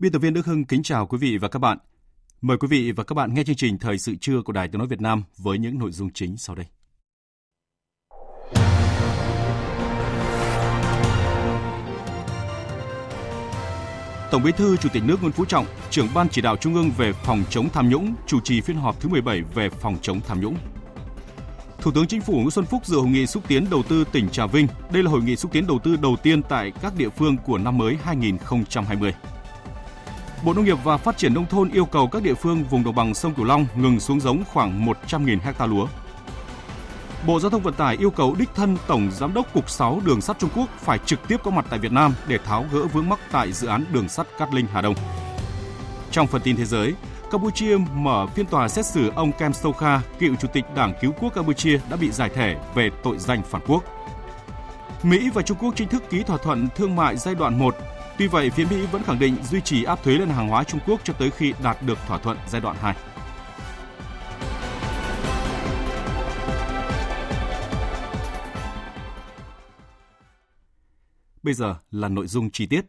Biên tập viên Đức Hưng kính chào quý vị và các bạn. Mời quý vị và các bạn nghe chương trình Thời sự trưa của Đài Tiếng Nói Việt Nam với những nội dung chính sau đây. Tổng Bí thư Chủ tịch nước Nguyễn Phú Trọng, trưởng ban chỉ đạo Trung ương về phòng chống tham nhũng, chủ trì phiên họp thứ 17 về phòng chống tham nhũng. Thủ tướng Chính phủ Nguyễn Xuân Phúc dự hội nghị xúc tiến đầu tư tỉnh Trà Vinh. Đây là hội nghị xúc tiến đầu tư đầu tiên tại các địa phương của năm mới 2020. Bộ Nông nghiệp và Phát triển Nông thôn yêu cầu các địa phương vùng đồng bằng sông Cửu Long ngừng xuống giống khoảng 100.000 ha lúa. Bộ Giao thông Vận tải yêu cầu đích thân Tổng Giám đốc Cục 6 Đường sắt Trung Quốc phải trực tiếp có mặt tại Việt Nam để tháo gỡ vướng mắc tại dự án đường sắt Cát Linh Hà Đông. Trong phần tin thế giới, Campuchia mở phiên tòa xét xử ông Kem Sokha, cựu chủ tịch Đảng Cứu quốc Campuchia đã bị giải thể về tội danh phản quốc. Mỹ và Trung Quốc chính thức ký thỏa thuận thương mại giai đoạn 1 Tuy vậy, phía Mỹ vẫn khẳng định duy trì áp thuế lên hàng hóa Trung Quốc cho tới khi đạt được thỏa thuận giai đoạn 2. Bây giờ là nội dung chi tiết.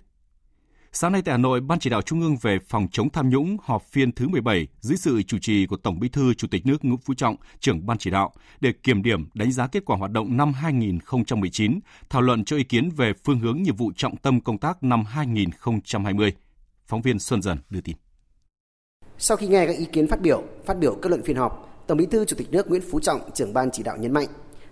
Sáng nay tại Hà Nội, Ban chỉ đạo Trung ương về phòng chống tham nhũng họp phiên thứ 17 dưới sự chủ trì của Tổng Bí thư Chủ tịch nước Nguyễn Phú Trọng, trưởng Ban chỉ đạo để kiểm điểm đánh giá kết quả hoạt động năm 2019, thảo luận cho ý kiến về phương hướng nhiệm vụ trọng tâm công tác năm 2020. Phóng viên Xuân Dần đưa tin. Sau khi nghe các ý kiến phát biểu, phát biểu kết luận phiên họp, Tổng Bí thư Chủ tịch nước Nguyễn Phú Trọng, trưởng Ban chỉ đạo nhấn mạnh,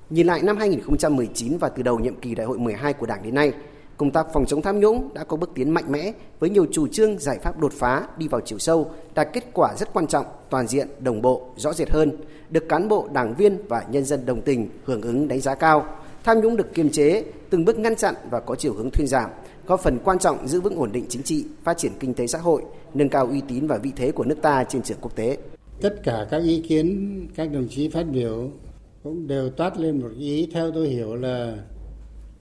nhìn lại năm 2019 và từ đầu nhiệm kỳ đại hội 12 của Đảng đến nay, công tác phòng chống tham nhũng đã có bước tiến mạnh mẽ với nhiều chủ trương giải pháp đột phá đi vào chiều sâu, đạt kết quả rất quan trọng, toàn diện, đồng bộ, rõ rệt hơn, được cán bộ, đảng viên và nhân dân đồng tình, hưởng ứng đánh giá cao. Tham nhũng được kiềm chế, từng bước ngăn chặn và có chiều hướng thuyên giảm, góp phần quan trọng giữ vững ổn định chính trị, phát triển kinh tế xã hội, nâng cao uy tín và vị thế của nước ta trên trường quốc tế. Tất cả các ý kiến các đồng chí phát biểu cũng đều toát lên một ý theo tôi hiểu là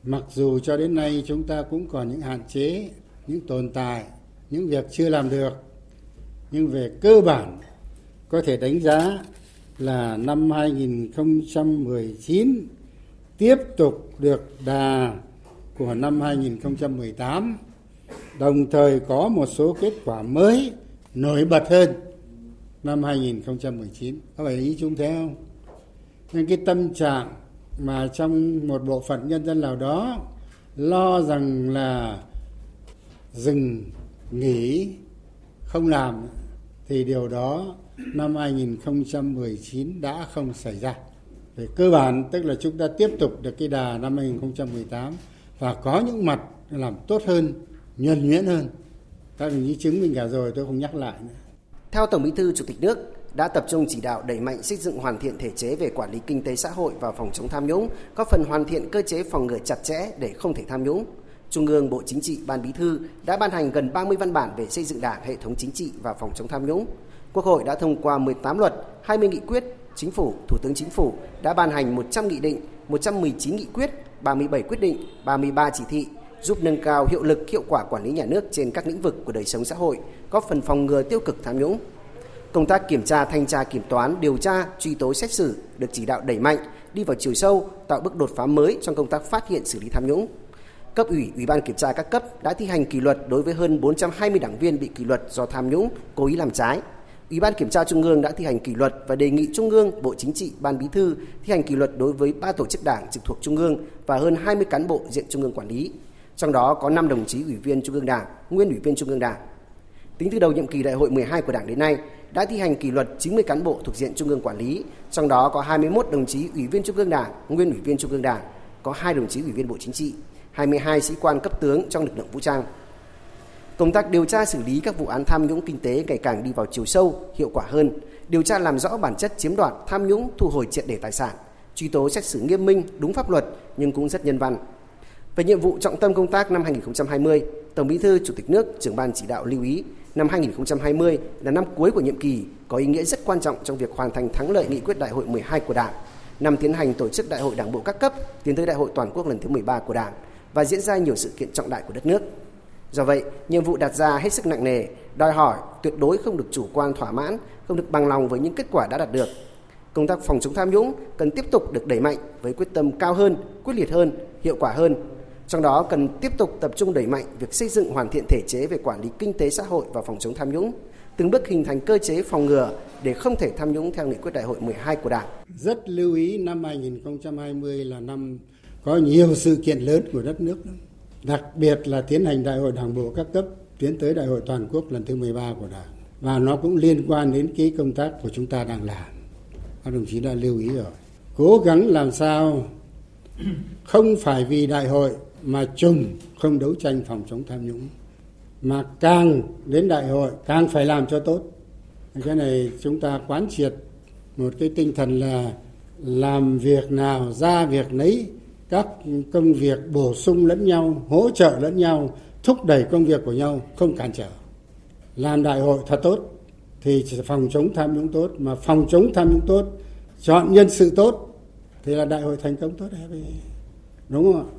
mặc dù cho đến nay chúng ta cũng còn những hạn chế, những tồn tại, những việc chưa làm được, nhưng về cơ bản có thể đánh giá là năm 2019 tiếp tục được đà của năm 2018 đồng thời có một số kết quả mới, nổi bật hơn năm 2019 có phải ý chúng thế không? Nên cái tâm trạng mà trong một bộ phận nhân dân nào đó lo rằng là dừng nghỉ không làm thì điều đó năm 2019 đã không xảy ra. Về cơ bản tức là chúng ta tiếp tục được cái đà năm 2018 và có những mặt làm tốt hơn, nhuần nhuyễn hơn. Các đồng chí chứng minh cả rồi tôi không nhắc lại nữa. Theo Tổng Bí thư Chủ tịch nước, đã tập trung chỉ đạo đẩy mạnh xây dựng hoàn thiện thể chế về quản lý kinh tế xã hội và phòng chống tham nhũng, góp phần hoàn thiện cơ chế phòng ngừa chặt chẽ để không thể tham nhũng. Trung ương Bộ Chính trị Ban Bí thư đã ban hành gần 30 văn bản về xây dựng Đảng, hệ thống chính trị và phòng chống tham nhũng. Quốc hội đã thông qua 18 luật, 20 nghị quyết, Chính phủ, Thủ tướng Chính phủ đã ban hành 100 nghị định, 119 nghị quyết, 37 quyết định, 33 chỉ thị, giúp nâng cao hiệu lực hiệu quả quản lý nhà nước trên các lĩnh vực của đời sống xã hội, góp phần phòng ngừa tiêu cực tham nhũng. Công tác kiểm tra, thanh tra, kiểm toán, điều tra, truy tố xét xử được chỉ đạo đẩy mạnh, đi vào chiều sâu, tạo bước đột phá mới trong công tác phát hiện xử lý tham nhũng. Cấp ủy, Ủy ban kiểm tra các cấp đã thi hành kỷ luật đối với hơn 420 đảng viên bị kỷ luật do tham nhũng, cố ý làm trái. Ủy ban kiểm tra Trung ương đã thi hành kỷ luật và đề nghị Trung ương, Bộ Chính trị, Ban Bí thư thi hành kỷ luật đối với ba tổ chức đảng trực thuộc Trung ương và hơn 20 cán bộ diện Trung ương quản lý. Trong đó có 5 đồng chí ủy viên Trung ương Đảng, nguyên ủy viên Trung ương Đảng. Tính từ đầu nhiệm kỳ đại hội 12 của Đảng đến nay, đã thi hành kỷ luật 90 cán bộ thuộc diện Trung ương quản lý, trong đó có 21 đồng chí ủy viên Trung ương Đảng, nguyên ủy viên Trung ương Đảng, có 2 đồng chí ủy viên Bộ Chính trị, 22 sĩ quan cấp tướng trong lực lượng vũ trang. Công tác điều tra xử lý các vụ án tham nhũng kinh tế ngày càng đi vào chiều sâu, hiệu quả hơn, điều tra làm rõ bản chất chiếm đoạt, tham nhũng, thu hồi triệt để tài sản, truy tố xét xử nghiêm minh, đúng pháp luật nhưng cũng rất nhân văn. Về nhiệm vụ trọng tâm công tác năm 2020, Tổng Bí thư Chủ tịch nước, trưởng ban chỉ đạo lưu ý năm 2020 là năm cuối của nhiệm kỳ, có ý nghĩa rất quan trọng trong việc hoàn thành thắng lợi nghị quyết đại hội 12 của Đảng, năm tiến hành tổ chức đại hội đảng bộ các cấp tiến tới đại hội toàn quốc lần thứ 13 của Đảng và diễn ra nhiều sự kiện trọng đại của đất nước. Do vậy, nhiệm vụ đặt ra hết sức nặng nề, đòi hỏi tuyệt đối không được chủ quan thỏa mãn, không được bằng lòng với những kết quả đã đạt được. Công tác phòng chống tham nhũng cần tiếp tục được đẩy mạnh với quyết tâm cao hơn, quyết liệt hơn, hiệu quả hơn. Trong đó cần tiếp tục tập trung đẩy mạnh việc xây dựng hoàn thiện thể chế về quản lý kinh tế xã hội và phòng chống tham nhũng, từng bước hình thành cơ chế phòng ngừa để không thể tham nhũng theo nghị quyết đại hội 12 của Đảng. Rất lưu ý năm 2020 là năm có nhiều sự kiện lớn của đất nước đặc biệt là tiến hành đại hội đảng bộ các cấp tiến tới đại hội toàn quốc lần thứ 13 của đảng. Và nó cũng liên quan đến cái công tác của chúng ta đang làm. Các đồng chí đã lưu ý rồi. Cố gắng làm sao không phải vì đại hội mà trùng không đấu tranh phòng chống tham nhũng, mà càng đến đại hội càng phải làm cho tốt. Cái này chúng ta quán triệt một cái tinh thần là làm việc nào ra việc nấy, các công việc bổ sung lẫn nhau, hỗ trợ lẫn nhau, thúc đẩy công việc của nhau, không cản trở. Làm đại hội thật tốt thì chỉ phòng chống tham nhũng tốt, mà phòng chống tham nhũng tốt, chọn nhân sự tốt thì là đại hội thành công tốt đẹp đúng không ạ?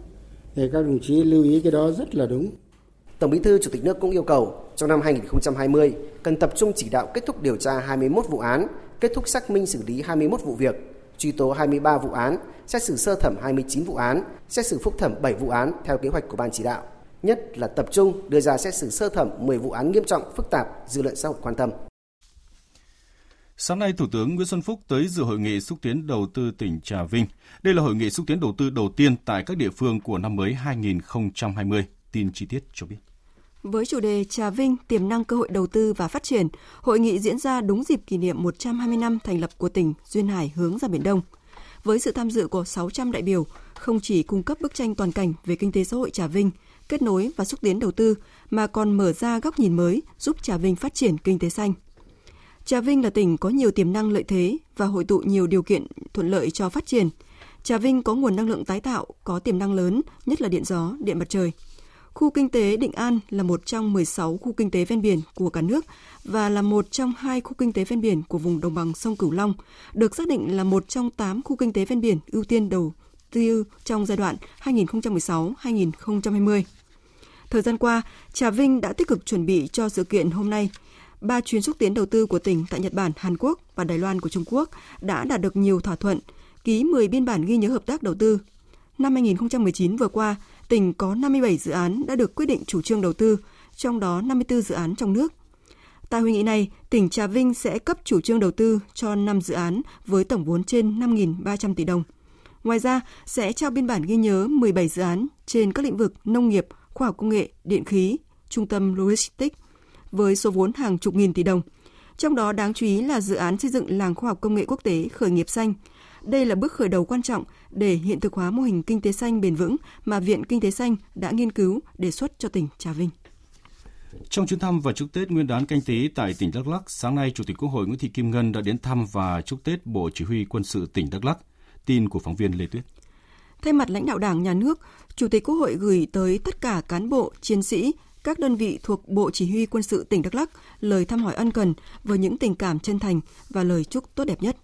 Thì các đồng chí lưu ý cái đó rất là đúng Tổng Bí thư Chủ tịch nước cũng yêu cầu trong năm 2020 cần tập trung chỉ đạo kết thúc điều tra 21 vụ án, kết thúc xác minh xử lý 21 vụ việc, truy tố 23 vụ án, xét xử sơ thẩm 29 vụ án, xét xử phúc thẩm 7 vụ án theo kế hoạch của ban chỉ đạo. Nhất là tập trung đưa ra xét xử sơ thẩm 10 vụ án nghiêm trọng, phức tạp, dư luận xã hội quan tâm. Sáng nay, Thủ tướng Nguyễn Xuân Phúc tới dự hội nghị xúc tiến đầu tư tỉnh Trà Vinh. Đây là hội nghị xúc tiến đầu tư đầu tiên tại các địa phương của năm mới 2020. Tin chi tiết cho biết. Với chủ đề Trà Vinh tiềm năng cơ hội đầu tư và phát triển, hội nghị diễn ra đúng dịp kỷ niệm 120 năm thành lập của tỉnh Duyên Hải hướng ra Biển Đông. Với sự tham dự của 600 đại biểu, không chỉ cung cấp bức tranh toàn cảnh về kinh tế xã hội Trà Vinh, kết nối và xúc tiến đầu tư, mà còn mở ra góc nhìn mới giúp Trà Vinh phát triển kinh tế xanh. Trà Vinh là tỉnh có nhiều tiềm năng lợi thế và hội tụ nhiều điều kiện thuận lợi cho phát triển. Trà Vinh có nguồn năng lượng tái tạo, có tiềm năng lớn, nhất là điện gió, điện mặt trời – Khu kinh tế Định An là một trong 16 khu kinh tế ven biển của cả nước và là một trong hai khu kinh tế ven biển của vùng đồng bằng sông Cửu Long, được xác định là một trong 8 khu kinh tế ven biển ưu tiên đầu tư trong giai đoạn 2016-2020. Thời gian qua, Trà Vinh đã tích cực chuẩn bị cho sự kiện hôm nay. Ba chuyến xúc tiến đầu tư của tỉnh tại Nhật Bản, Hàn Quốc và Đài Loan của Trung Quốc đã đạt được nhiều thỏa thuận, ký 10 biên bản ghi nhớ hợp tác đầu tư. Năm 2019 vừa qua, tỉnh có 57 dự án đã được quyết định chủ trương đầu tư, trong đó 54 dự án trong nước. Tại hội nghị này, tỉnh Trà Vinh sẽ cấp chủ trương đầu tư cho 5 dự án với tổng vốn trên 5.300 tỷ đồng. Ngoài ra, sẽ trao biên bản ghi nhớ 17 dự án trên các lĩnh vực nông nghiệp, khoa học công nghệ, điện khí, trung tâm logistics với số vốn hàng chục nghìn tỷ đồng. Trong đó đáng chú ý là dự án xây dựng làng khoa học công nghệ quốc tế khởi nghiệp xanh, đây là bước khởi đầu quan trọng để hiện thực hóa mô hình kinh tế xanh bền vững mà Viện Kinh tế xanh đã nghiên cứu đề xuất cho tỉnh Trà Vinh. Trong chuyến thăm và chúc Tết Nguyên đán canh tí tại tỉnh Đắk Lắk, sáng nay Chủ tịch Quốc hội Nguyễn Thị Kim Ngân đã đến thăm và chúc Tết Bộ Chỉ huy Quân sự tỉnh Đắk Lắk. Tin của phóng viên Lê Tuyết. Thay mặt lãnh đạo Đảng, Nhà nước, Chủ tịch Quốc hội gửi tới tất cả cán bộ, chiến sĩ, các đơn vị thuộc Bộ Chỉ huy Quân sự tỉnh Đắk Lắk lời thăm hỏi ân cần với những tình cảm chân thành và lời chúc tốt đẹp nhất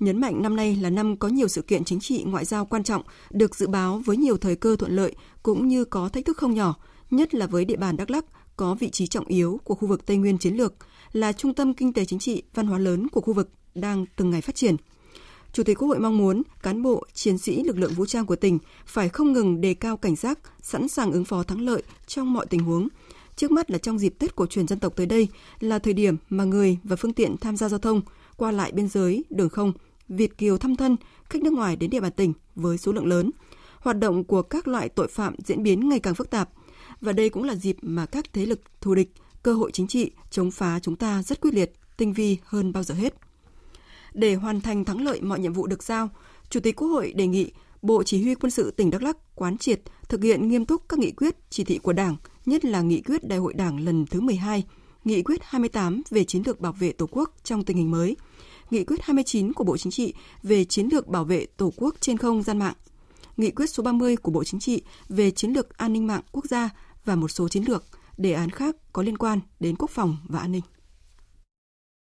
nhấn mạnh năm nay là năm có nhiều sự kiện chính trị ngoại giao quan trọng, được dự báo với nhiều thời cơ thuận lợi cũng như có thách thức không nhỏ, nhất là với địa bàn Đắk Lắk có vị trí trọng yếu của khu vực Tây Nguyên chiến lược, là trung tâm kinh tế chính trị, văn hóa lớn của khu vực đang từng ngày phát triển. Chủ tịch Quốc hội mong muốn cán bộ, chiến sĩ lực lượng vũ trang của tỉnh phải không ngừng đề cao cảnh giác, sẵn sàng ứng phó thắng lợi trong mọi tình huống. Trước mắt là trong dịp Tết cổ truyền dân tộc tới đây là thời điểm mà người và phương tiện tham gia giao thông qua lại biên giới, đường không Việt kiều thăm thân, khách nước ngoài đến địa bàn tỉnh với số lượng lớn. Hoạt động của các loại tội phạm diễn biến ngày càng phức tạp. Và đây cũng là dịp mà các thế lực thù địch, cơ hội chính trị chống phá chúng ta rất quyết liệt, tinh vi hơn bao giờ hết. Để hoàn thành thắng lợi mọi nhiệm vụ được giao, Chủ tịch Quốc hội đề nghị Bộ Chỉ huy Quân sự tỉnh Đắk Lắk quán triệt thực hiện nghiêm túc các nghị quyết, chỉ thị của Đảng, nhất là nghị quyết Đại hội Đảng lần thứ 12, nghị quyết 28 về chiến lược bảo vệ Tổ quốc trong tình hình mới, nghị quyết 29 của Bộ Chính trị về chiến lược bảo vệ Tổ quốc trên không gian mạng, nghị quyết số 30 của Bộ Chính trị về chiến lược an ninh mạng quốc gia và một số chiến lược, đề án khác có liên quan đến quốc phòng và an ninh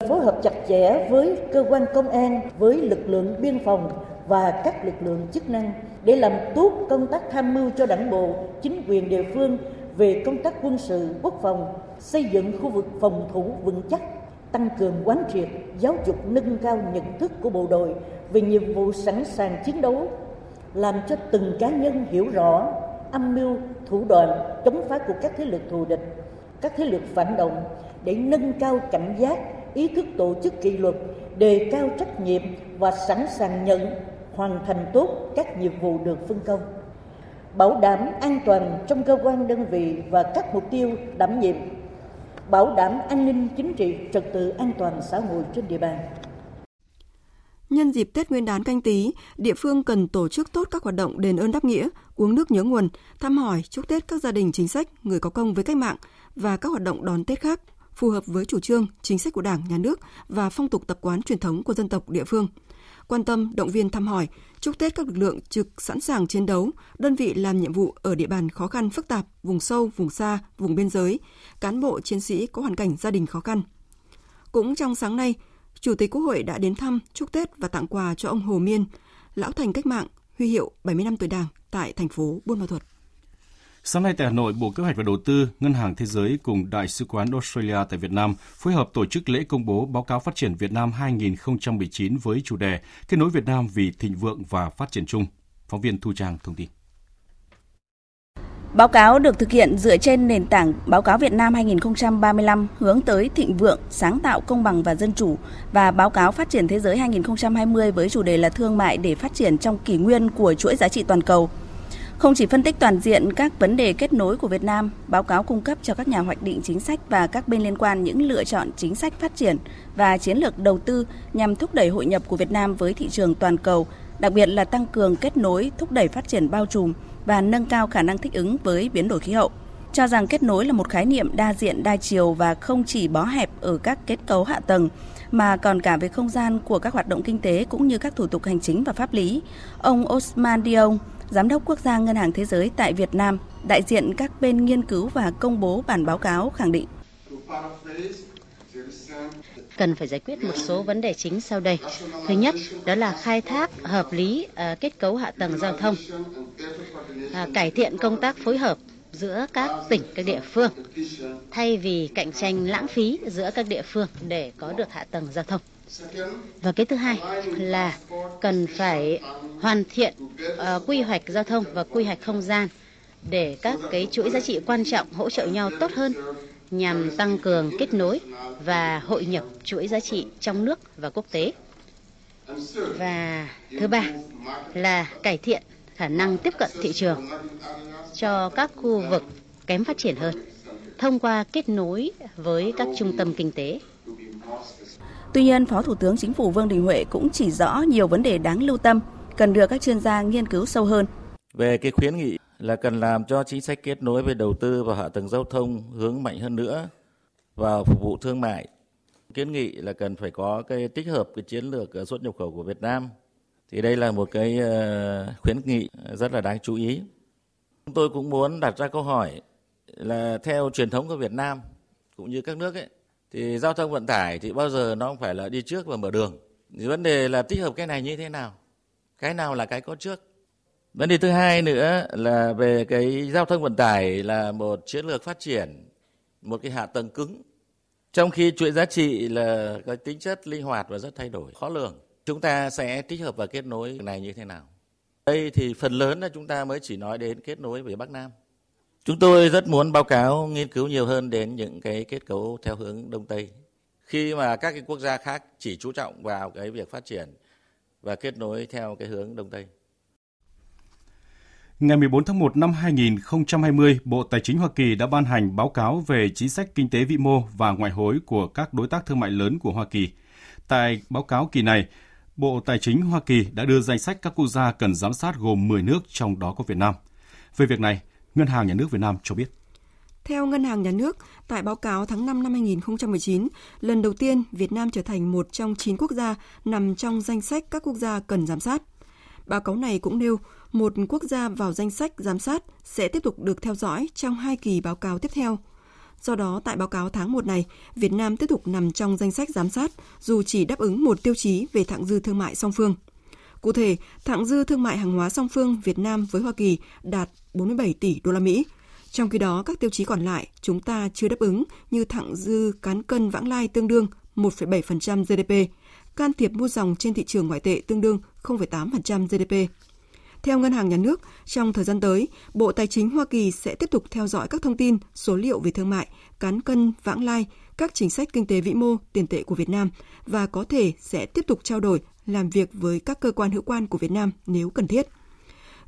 phối hợp chặt chẽ với cơ quan công an, với lực lượng biên phòng và các lực lượng chức năng để làm tốt công tác tham mưu cho đảng bộ, chính quyền địa phương về công tác quân sự, quốc phòng, xây dựng khu vực phòng thủ vững chắc, tăng cường quán triệt, giáo dục nâng cao nhận thức của bộ đội về nhiệm vụ sẵn sàng chiến đấu, làm cho từng cá nhân hiểu rõ âm mưu, thủ đoạn chống phá của các thế lực thù địch, các thế lực phản động để nâng cao cảnh giác, ý thức tổ chức kỷ luật, đề cao trách nhiệm và sẵn sàng nhận, hoàn thành tốt các nhiệm vụ được phân công. Bảo đảm an toàn trong cơ quan đơn vị và các mục tiêu đảm nhiệm. Bảo đảm an ninh chính trị, trật tự an toàn xã hội trên địa bàn. Nhân dịp Tết Nguyên đán canh tí, địa phương cần tổ chức tốt các hoạt động đền ơn đáp nghĩa, uống nước nhớ nguồn, thăm hỏi, chúc Tết các gia đình chính sách, người có công với cách mạng và các hoạt động đón Tết khác phù hợp với chủ trương, chính sách của Đảng, Nhà nước và phong tục tập quán truyền thống của dân tộc địa phương. Quan tâm, động viên thăm hỏi, chúc Tết các lực lượng trực sẵn sàng chiến đấu, đơn vị làm nhiệm vụ ở địa bàn khó khăn phức tạp, vùng sâu, vùng xa, vùng biên giới, cán bộ chiến sĩ có hoàn cảnh gia đình khó khăn. Cũng trong sáng nay, Chủ tịch Quốc hội đã đến thăm, chúc Tết và tặng quà cho ông Hồ Miên, lão thành cách mạng, huy hiệu 70 năm tuổi Đảng tại thành phố Buôn Ma Thuột. Sáng nay tại Hà Nội, Bộ Kế hoạch và Đầu tư, Ngân hàng Thế giới cùng Đại sứ quán Australia tại Việt Nam phối hợp tổ chức lễ công bố báo cáo phát triển Việt Nam 2019 với chủ đề Kết nối Việt Nam vì thịnh vượng và phát triển chung. Phóng viên Thu Trang thông tin. Báo cáo được thực hiện dựa trên nền tảng Báo cáo Việt Nam 2035 hướng tới thịnh vượng, sáng tạo, công bằng và dân chủ và Báo cáo Phát triển Thế giới 2020 với chủ đề là thương mại để phát triển trong kỷ nguyên của chuỗi giá trị toàn cầu – không chỉ phân tích toàn diện các vấn đề kết nối của Việt Nam, báo cáo cung cấp cho các nhà hoạch định chính sách và các bên liên quan những lựa chọn chính sách phát triển và chiến lược đầu tư nhằm thúc đẩy hội nhập của Việt Nam với thị trường toàn cầu, đặc biệt là tăng cường kết nối, thúc đẩy phát triển bao trùm và nâng cao khả năng thích ứng với biến đổi khí hậu. Cho rằng kết nối là một khái niệm đa diện đa chiều và không chỉ bó hẹp ở các kết cấu hạ tầng mà còn cả về không gian của các hoạt động kinh tế cũng như các thủ tục hành chính và pháp lý. Ông Osman Dion, Giám đốc Quốc gia Ngân hàng Thế giới tại Việt Nam, đại diện các bên nghiên cứu và công bố bản báo cáo khẳng định. Cần phải giải quyết một số vấn đề chính sau đây. Thứ nhất, đó là khai thác hợp lý uh, kết cấu hạ tầng giao thông, uh, cải thiện công tác phối hợp giữa các tỉnh, các địa phương, thay vì cạnh tranh lãng phí giữa các địa phương để có được hạ tầng giao thông. Và cái thứ hai là cần phải hoàn thiện uh, quy hoạch giao thông và quy hoạch không gian để các cái chuỗi giá trị quan trọng hỗ trợ nhau tốt hơn nhằm tăng cường kết nối và hội nhập chuỗi giá trị trong nước và quốc tế. Và thứ ba là cải thiện khả năng tiếp cận thị trường cho các khu vực kém phát triển hơn thông qua kết nối với các trung tâm kinh tế Tuy nhiên, Phó Thủ tướng Chính phủ Vương Đình Huệ cũng chỉ rõ nhiều vấn đề đáng lưu tâm, cần được các chuyên gia nghiên cứu sâu hơn. Về cái khuyến nghị là cần làm cho chính sách kết nối về đầu tư và hạ tầng giao thông hướng mạnh hơn nữa vào phục vụ thương mại. Kiến nghị là cần phải có cái tích hợp cái chiến lược ờ, xuất nhập khẩu của Việt Nam. Thì đây là một cái ờ, khuyến nghị rất là đáng chú ý. Chúng tôi cũng muốn đặt ra câu hỏi là theo truyền thống của Việt Nam cũng như các nước ấy thì giao thông vận tải thì bao giờ nó không phải là đi trước và mở đường. Thì vấn đề là tích hợp cái này như thế nào? Cái nào là cái có trước? Vấn đề thứ hai nữa là về cái giao thông vận tải là một chiến lược phát triển, một cái hạ tầng cứng. Trong khi chuỗi giá trị là có tính chất linh hoạt và rất thay đổi, khó lường. Chúng ta sẽ tích hợp và kết nối này như thế nào? Đây thì phần lớn là chúng ta mới chỉ nói đến kết nối với bắc nam. Chúng tôi rất muốn báo cáo nghiên cứu nhiều hơn đến những cái kết cấu theo hướng Đông Tây. Khi mà các cái quốc gia khác chỉ chú trọng vào cái việc phát triển và kết nối theo cái hướng Đông Tây. Ngày 14 tháng 1 năm 2020, Bộ Tài chính Hoa Kỳ đã ban hành báo cáo về chính sách kinh tế vĩ mô và ngoại hối của các đối tác thương mại lớn của Hoa Kỳ. Tại báo cáo kỳ này, Bộ Tài chính Hoa Kỳ đã đưa danh sách các quốc gia cần giám sát gồm 10 nước trong đó có Việt Nam. Về việc này, Ngân hàng Nhà nước Việt Nam cho biết. Theo Ngân hàng Nhà nước, tại báo cáo tháng 5 năm 2019, lần đầu tiên Việt Nam trở thành một trong 9 quốc gia nằm trong danh sách các quốc gia cần giám sát. Báo cáo này cũng nêu một quốc gia vào danh sách giám sát sẽ tiếp tục được theo dõi trong hai kỳ báo cáo tiếp theo. Do đó, tại báo cáo tháng 1 này, Việt Nam tiếp tục nằm trong danh sách giám sát dù chỉ đáp ứng một tiêu chí về thặng dư thương mại song phương. Cụ thể, thặng dư thương mại hàng hóa song phương Việt Nam với Hoa Kỳ đạt 47 tỷ đô la Mỹ. Trong khi đó, các tiêu chí còn lại chúng ta chưa đáp ứng như thặng dư cán cân vãng lai tương đương 1,7% GDP, can thiệp mua dòng trên thị trường ngoại tệ tương đương 0,8% GDP. Theo Ngân hàng Nhà nước, trong thời gian tới, Bộ Tài chính Hoa Kỳ sẽ tiếp tục theo dõi các thông tin, số liệu về thương mại, cán cân, vãng lai, các chính sách kinh tế vĩ mô, tiền tệ của Việt Nam và có thể sẽ tiếp tục trao đổi, làm việc với các cơ quan hữu quan của Việt Nam nếu cần thiết.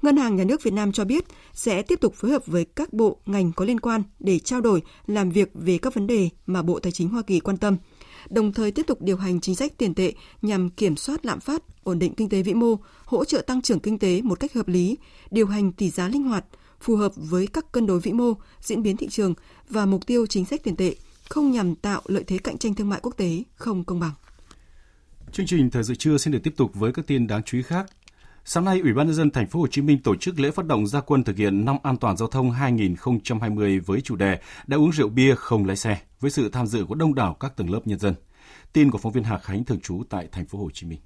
Ngân hàng Nhà nước Việt Nam cho biết sẽ tiếp tục phối hợp với các bộ, ngành có liên quan để trao đổi, làm việc về các vấn đề mà Bộ Tài chính Hoa Kỳ quan tâm – đồng thời tiếp tục điều hành chính sách tiền tệ nhằm kiểm soát lạm phát, ổn định kinh tế vĩ mô, hỗ trợ tăng trưởng kinh tế một cách hợp lý, điều hành tỷ giá linh hoạt, phù hợp với các cân đối vĩ mô, diễn biến thị trường và mục tiêu chính sách tiền tệ, không nhằm tạo lợi thế cạnh tranh thương mại quốc tế không công bằng. Chương trình thời sự trưa xin được tiếp tục với các tin đáng chú ý khác. Sáng nay, Ủy ban nhân dân thành phố Hồ Chí Minh tổ chức lễ phát động gia quân thực hiện năm an toàn giao thông 2020 với chủ đề đã uống rượu bia không lái xe với sự tham dự của đông đảo các tầng lớp nhân dân. Tin của phóng viên Hà Khánh thường trú tại thành phố Hồ Chí Minh.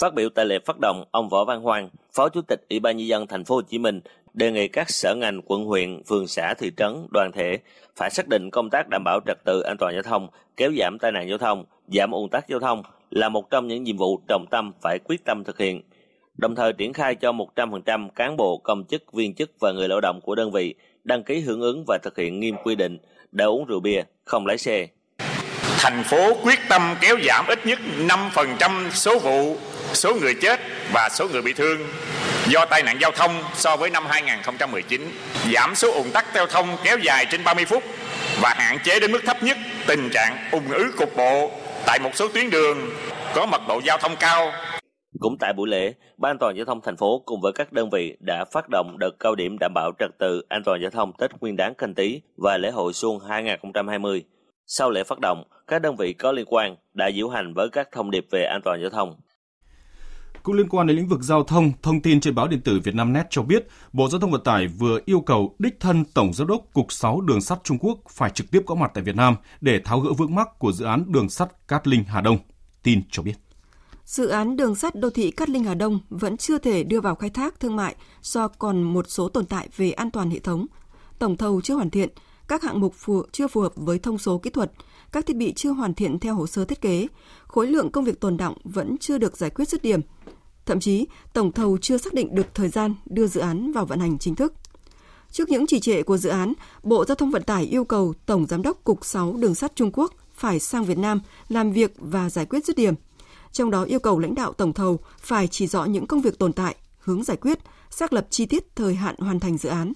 Phát biểu tại lễ phát động, ông Võ Văn Hoàng, Phó Chủ tịch Ủy ban nhân dân thành phố Hồ Chí Minh đề nghị các sở ngành, quận huyện, phường xã, thị trấn, đoàn thể phải xác định công tác đảm bảo trật tự an toàn giao thông, kéo giảm tai nạn giao thông, giảm ùn tắc giao thông là một trong những nhiệm vụ trọng tâm phải quyết tâm thực hiện đồng thời triển khai cho 100% cán bộ, công chức, viên chức và người lao động của đơn vị đăng ký hưởng ứng và thực hiện nghiêm quy định đã uống rượu bia, không lái xe. Thành phố quyết tâm kéo giảm ít nhất 5% số vụ, số người chết và số người bị thương do tai nạn giao thông so với năm 2019, giảm số ủng tắc giao thông kéo dài trên 30 phút và hạn chế đến mức thấp nhất tình trạng ủng ứ cục bộ tại một số tuyến đường có mật độ giao thông cao cũng tại buổi lễ, Ban an toàn giao thông thành phố cùng với các đơn vị đã phát động đợt cao điểm đảm bảo trật tự an toàn giao thông Tết Nguyên đán Canh Tý và lễ hội Xuân 2020. Sau lễ phát động, các đơn vị có liên quan đã diễu hành với các thông điệp về an toàn giao thông. Cũng liên quan đến lĩnh vực giao thông, thông tin trên báo điện tử Vietnamnet cho biết, Bộ Giao thông Vận tải vừa yêu cầu đích thân Tổng Giám đốc Cục 6 Đường sắt Trung Quốc phải trực tiếp có mặt tại Việt Nam để tháo gỡ vướng mắc của dự án đường sắt Cát Linh Hà Đông. Tin cho biết. Dự án đường sắt đô thị Cát Linh Hà Đông vẫn chưa thể đưa vào khai thác thương mại do còn một số tồn tại về an toàn hệ thống. Tổng thầu chưa hoàn thiện, các hạng mục phù, chưa phù hợp với thông số kỹ thuật, các thiết bị chưa hoàn thiện theo hồ sơ thiết kế, khối lượng công việc tồn động vẫn chưa được giải quyết dứt điểm. Thậm chí, tổng thầu chưa xác định được thời gian đưa dự án vào vận hành chính thức. Trước những trì trệ của dự án, Bộ Giao thông Vận tải yêu cầu Tổng Giám đốc Cục 6 Đường sắt Trung Quốc phải sang Việt Nam làm việc và giải quyết dứt điểm – trong đó yêu cầu lãnh đạo tổng thầu phải chỉ rõ những công việc tồn tại, hướng giải quyết, xác lập chi tiết thời hạn hoàn thành dự án.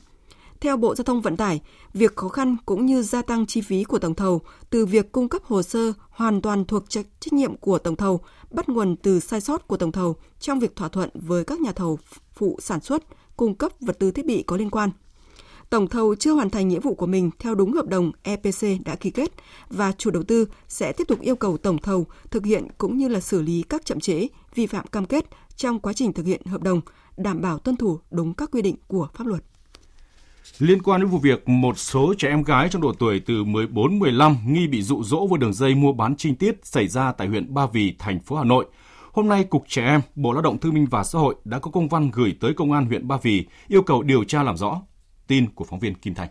Theo Bộ Giao thông Vận tải, việc khó khăn cũng như gia tăng chi phí của tổng thầu từ việc cung cấp hồ sơ hoàn toàn thuộc trách nhiệm của tổng thầu, bắt nguồn từ sai sót của tổng thầu trong việc thỏa thuận với các nhà thầu phụ sản xuất, cung cấp vật tư thiết bị có liên quan tổng thầu chưa hoàn thành nghĩa vụ của mình theo đúng hợp đồng EPC đã ký kết và chủ đầu tư sẽ tiếp tục yêu cầu tổng thầu thực hiện cũng như là xử lý các chậm trễ, vi phạm cam kết trong quá trình thực hiện hợp đồng, đảm bảo tuân thủ đúng các quy định của pháp luật. Liên quan đến vụ việc một số trẻ em gái trong độ tuổi từ 14-15 nghi bị dụ dỗ vào đường dây mua bán trinh tiết xảy ra tại huyện Ba Vì, thành phố Hà Nội. Hôm nay, Cục Trẻ Em, Bộ Lao động Thương minh và Xã hội đã có công văn gửi tới Công an huyện Ba Vì yêu cầu điều tra làm rõ. Tin của phóng viên Kim Thành.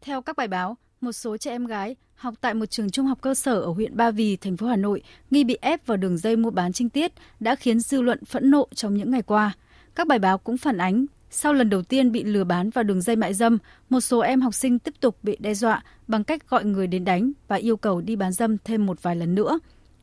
Theo các bài báo, một số trẻ em gái học tại một trường trung học cơ sở ở huyện Ba Vì, thành phố Hà Nội nghi bị ép vào đường dây mua bán trinh tiết đã khiến dư luận phẫn nộ trong những ngày qua. Các bài báo cũng phản ánh sau lần đầu tiên bị lừa bán vào đường dây mại dâm, một số em học sinh tiếp tục bị đe dọa bằng cách gọi người đến đánh và yêu cầu đi bán dâm thêm một vài lần nữa.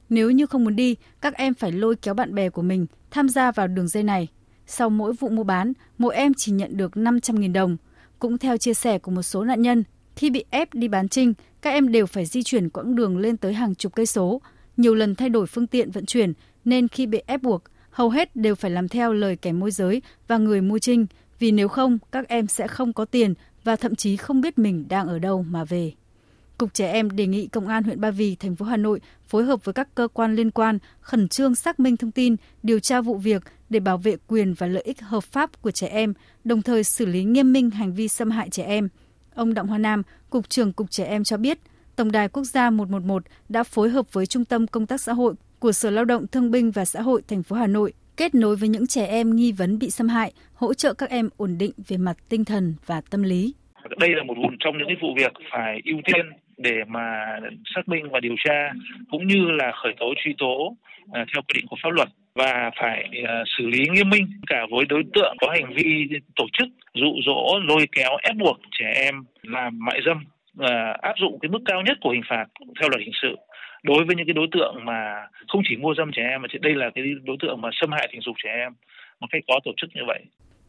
Nếu như không muốn đi, các em phải lôi kéo bạn bè của mình tham gia vào đường dây này sau mỗi vụ mua bán, mỗi em chỉ nhận được 500.000 đồng. Cũng theo chia sẻ của một số nạn nhân, khi bị ép đi bán trinh, các em đều phải di chuyển quãng đường lên tới hàng chục cây số. nhiều lần thay đổi phương tiện vận chuyển nên khi bị ép buộc, hầu hết đều phải làm theo lời kẻ môi giới và người mua trinh, vì nếu không các em sẽ không có tiền và thậm chí không biết mình đang ở đâu mà về. Cục Trẻ Em đề nghị Công an huyện Ba Vì, thành phố Hà Nội phối hợp với các cơ quan liên quan khẩn trương xác minh thông tin, điều tra vụ việc để bảo vệ quyền và lợi ích hợp pháp của trẻ em, đồng thời xử lý nghiêm minh hành vi xâm hại trẻ em. Ông Đặng Hoa Nam, Cục trưởng Cục Trẻ Em cho biết, Tổng đài Quốc gia 111 đã phối hợp với Trung tâm Công tác Xã hội của Sở Lao động Thương binh và Xã hội thành phố Hà Nội kết nối với những trẻ em nghi vấn bị xâm hại, hỗ trợ các em ổn định về mặt tinh thần và tâm lý. Đây là một trong những cái vụ việc phải ưu tiên để mà xác minh và điều tra cũng như là khởi tố truy tố à, theo quy định của pháp luật và phải à, xử lý nghiêm minh cả với đối tượng có hành vi tổ chức dụ dỗ lôi kéo ép buộc trẻ em làm mại dâm à, áp dụng cái mức cao nhất của hình phạt theo luật hình sự đối với những cái đối tượng mà không chỉ mua dâm trẻ em mà đây là cái đối tượng mà xâm hại tình dục trẻ em một cách có tổ chức như vậy.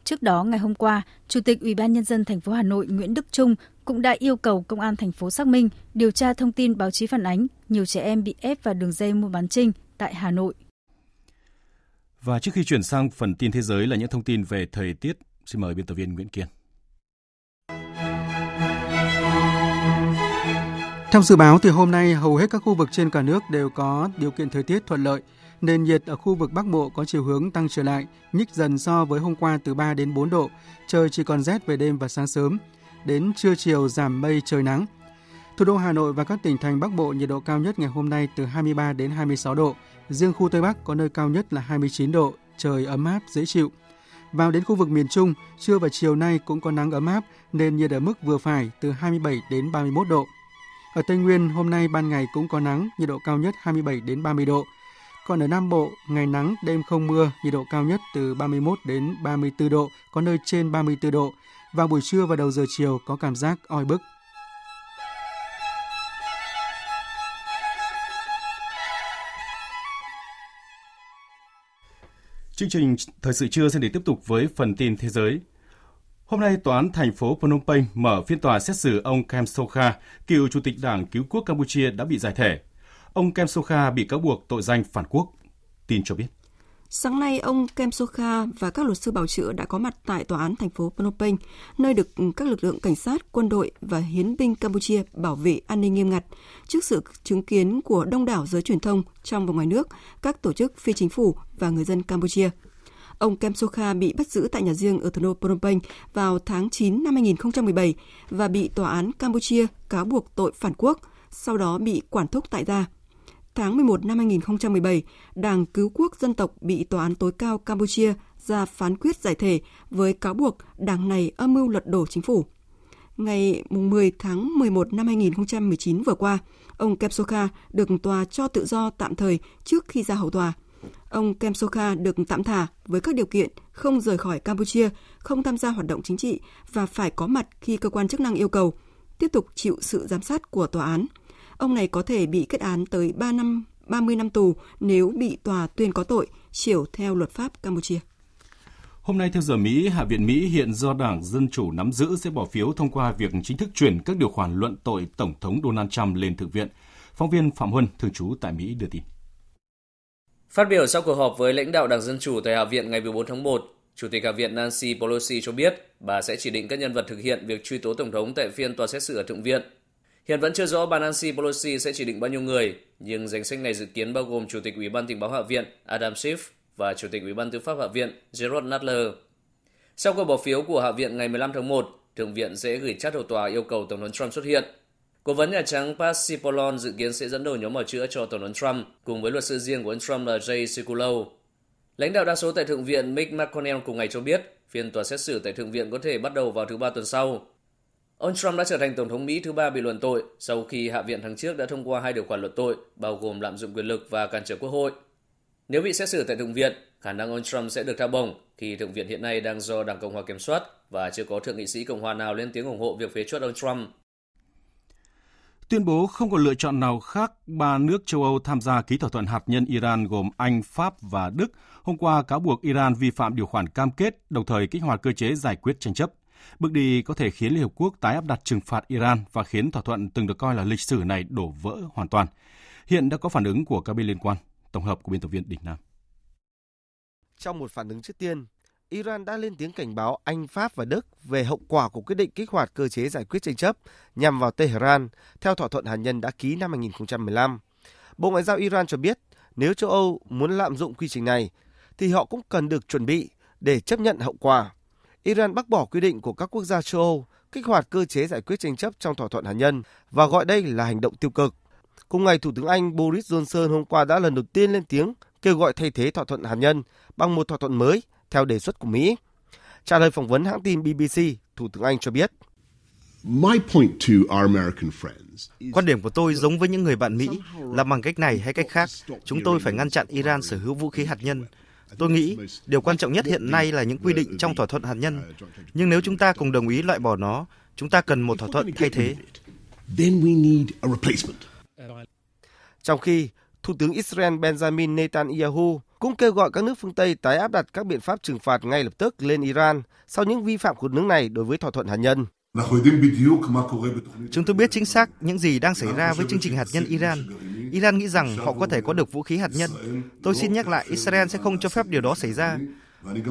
Trước đó ngày hôm qua, Chủ tịch Ủy ban nhân dân thành phố Hà Nội Nguyễn Đức Trung cũng đã yêu cầu công an thành phố xác minh, điều tra thông tin báo chí phản ánh nhiều trẻ em bị ép vào đường dây mua bán trinh tại Hà Nội. Và trước khi chuyển sang phần tin thế giới là những thông tin về thời tiết, xin mời biên tập viên Nguyễn Kiên. Theo dự báo thì hôm nay hầu hết các khu vực trên cả nước đều có điều kiện thời tiết thuận lợi. Nền nhiệt ở khu vực Bắc Bộ có chiều hướng tăng trở lại, nhích dần so với hôm qua từ 3 đến 4 độ. Trời chỉ còn rét về đêm và sáng sớm. Đến trưa chiều giảm mây trời nắng. Thủ đô Hà Nội và các tỉnh thành Bắc Bộ nhiệt độ cao nhất ngày hôm nay từ 23 đến 26 độ. Riêng khu Tây Bắc có nơi cao nhất là 29 độ, trời ấm áp dễ chịu. Vào đến khu vực miền Trung, trưa và chiều nay cũng có nắng ấm áp nên nhiệt ở mức vừa phải từ 27 đến 31 độ. Ở Tây Nguyên, hôm nay ban ngày cũng có nắng, nhiệt độ cao nhất 27 đến 30 độ. Còn ở Nam Bộ, ngày nắng, đêm không mưa, nhiệt độ cao nhất từ 31 đến 34 độ, có nơi trên 34 độ. Vào buổi trưa và đầu giờ chiều có cảm giác oi bức. Chương trình Thời sự trưa sẽ để tiếp tục với phần tin thế giới. Hôm nay, Tòa án thành phố Phnom Penh mở phiên tòa xét xử ông Kem Sokha, cựu chủ tịch Đảng Cứu quốc Campuchia đã bị giải thể. Ông Kem Sokha bị cáo buộc tội danh phản quốc. Tin cho biết. Sáng nay, ông Kem Sokha và các luật sư bảo chữa đã có mặt tại tòa án thành phố Phnom Penh, nơi được các lực lượng cảnh sát, quân đội và hiến binh Campuchia bảo vệ an ninh nghiêm ngặt trước sự chứng kiến của đông đảo giới truyền thông trong và ngoài nước, các tổ chức phi chính phủ và người dân Campuchia. Ông Kem Sokha bị bắt giữ tại nhà riêng ở thủ đô Phnom Penh vào tháng 9 năm 2017 và bị tòa án Campuchia cáo buộc tội phản quốc, sau đó bị quản thúc tại gia. Tháng 11 năm 2017, Đảng Cứu quốc dân tộc bị Tòa án tối cao Campuchia ra phán quyết giải thể với cáo buộc đảng này âm mưu lật đổ chính phủ. Ngày 10 tháng 11 năm 2019 vừa qua, ông Kem Sokha được tòa cho tự do tạm thời trước khi ra hầu tòa – Ông Kem Sokha được tạm thả với các điều kiện không rời khỏi Campuchia, không tham gia hoạt động chính trị và phải có mặt khi cơ quan chức năng yêu cầu, tiếp tục chịu sự giám sát của tòa án. Ông này có thể bị kết án tới 3 năm 30 năm tù nếu bị tòa tuyên có tội, chiều theo luật pháp Campuchia. Hôm nay theo giờ Mỹ, Hạ viện Mỹ hiện do Đảng Dân Chủ nắm giữ sẽ bỏ phiếu thông qua việc chính thức chuyển các điều khoản luận tội Tổng thống Donald Trump lên Thượng viện. Phóng viên Phạm Huân, thường trú tại Mỹ đưa tin. Phát biểu sau cuộc họp với lãnh đạo Đảng Dân Chủ tại Hạ viện ngày 14 tháng 1, Chủ tịch Hạ viện Nancy Pelosi cho biết bà sẽ chỉ định các nhân vật thực hiện việc truy tố Tổng thống tại phiên tòa xét xử ở Thượng viện. Hiện vẫn chưa rõ bà Nancy Pelosi sẽ chỉ định bao nhiêu người, nhưng danh sách này dự kiến bao gồm Chủ tịch Ủy ban Tình báo Hạ viện Adam Schiff và Chủ tịch Ủy ban Tư pháp Hạ viện Gerald Nadler. Sau cuộc bỏ phiếu của Hạ viện ngày 15 tháng 1, Thượng viện sẽ gửi chat hầu tòa yêu cầu Tổng thống Trump xuất hiện Cố vấn Nhà Trắng Pat Cipollone dự kiến sẽ dẫn đầu nhóm bảo chữa cho Tổng thống Trump cùng với luật sư riêng của ông Trump là Jay Sekulow. Lãnh đạo đa số tại Thượng viện Mick McConnell cùng ngày cho biết phiên tòa xét xử tại Thượng viện có thể bắt đầu vào thứ Ba tuần sau. Ông Trump đã trở thành Tổng thống Mỹ thứ ba bị luận tội sau khi Hạ viện tháng trước đã thông qua hai điều khoản luận tội, bao gồm lạm dụng quyền lực và cản trở quốc hội. Nếu bị xét xử tại Thượng viện, khả năng ông Trump sẽ được tha bổng khi Thượng viện hiện nay đang do Đảng Cộng hòa kiểm soát và chưa có thượng nghị sĩ Cộng hòa nào lên tiếng ủng hộ việc phế chuất ông Trump. Tuyên bố không có lựa chọn nào khác, ba nước châu Âu tham gia ký thỏa thuận hạt nhân Iran gồm Anh, Pháp và Đức hôm qua cáo buộc Iran vi phạm điều khoản cam kết, đồng thời kích hoạt cơ chế giải quyết tranh chấp. Bước đi có thể khiến Liên Hợp Quốc tái áp đặt trừng phạt Iran và khiến thỏa thuận từng được coi là lịch sử này đổ vỡ hoàn toàn. Hiện đã có phản ứng của các bên liên quan. Tổng hợp của biên tập viên Đình Nam. Trong một phản ứng trước tiên, Iran đã lên tiếng cảnh báo Anh, Pháp và Đức về hậu quả của quyết định kích hoạt cơ chế giải quyết tranh chấp nhằm vào Tehran theo thỏa thuận hạt nhân đã ký năm 2015. Bộ Ngoại giao Iran cho biết nếu châu Âu muốn lạm dụng quy trình này thì họ cũng cần được chuẩn bị để chấp nhận hậu quả. Iran bác bỏ quy định của các quốc gia châu Âu kích hoạt cơ chế giải quyết tranh chấp trong thỏa thuận hạt nhân và gọi đây là hành động tiêu cực. Cùng ngày, Thủ tướng Anh Boris Johnson hôm qua đã lần đầu tiên lên tiếng kêu gọi thay thế thỏa thuận hạt nhân bằng một thỏa thuận mới theo đề xuất của Mỹ. Trả lời phỏng vấn hãng tin BBC, Thủ tướng Anh cho biết. Quan điểm của tôi giống với những người bạn Mỹ là bằng cách này hay cách khác, chúng tôi phải ngăn chặn Iran sở hữu vũ khí hạt nhân. Tôi nghĩ điều quan trọng nhất hiện nay là những quy định trong thỏa thuận hạt nhân. Nhưng nếu chúng ta cùng đồng ý loại bỏ nó, chúng ta cần một thỏa thuận thay thế. Trong khi Thủ tướng Israel Benjamin Netanyahu cũng kêu gọi các nước phương Tây tái áp đặt các biện pháp trừng phạt ngay lập tức lên Iran sau những vi phạm của nước này đối với thỏa thuận hạt nhân. Chúng tôi biết chính xác những gì đang xảy ra với chương trình hạt nhân Iran. Iran nghĩ rằng họ có thể có được vũ khí hạt nhân. Tôi xin nhắc lại, Israel sẽ không cho phép điều đó xảy ra.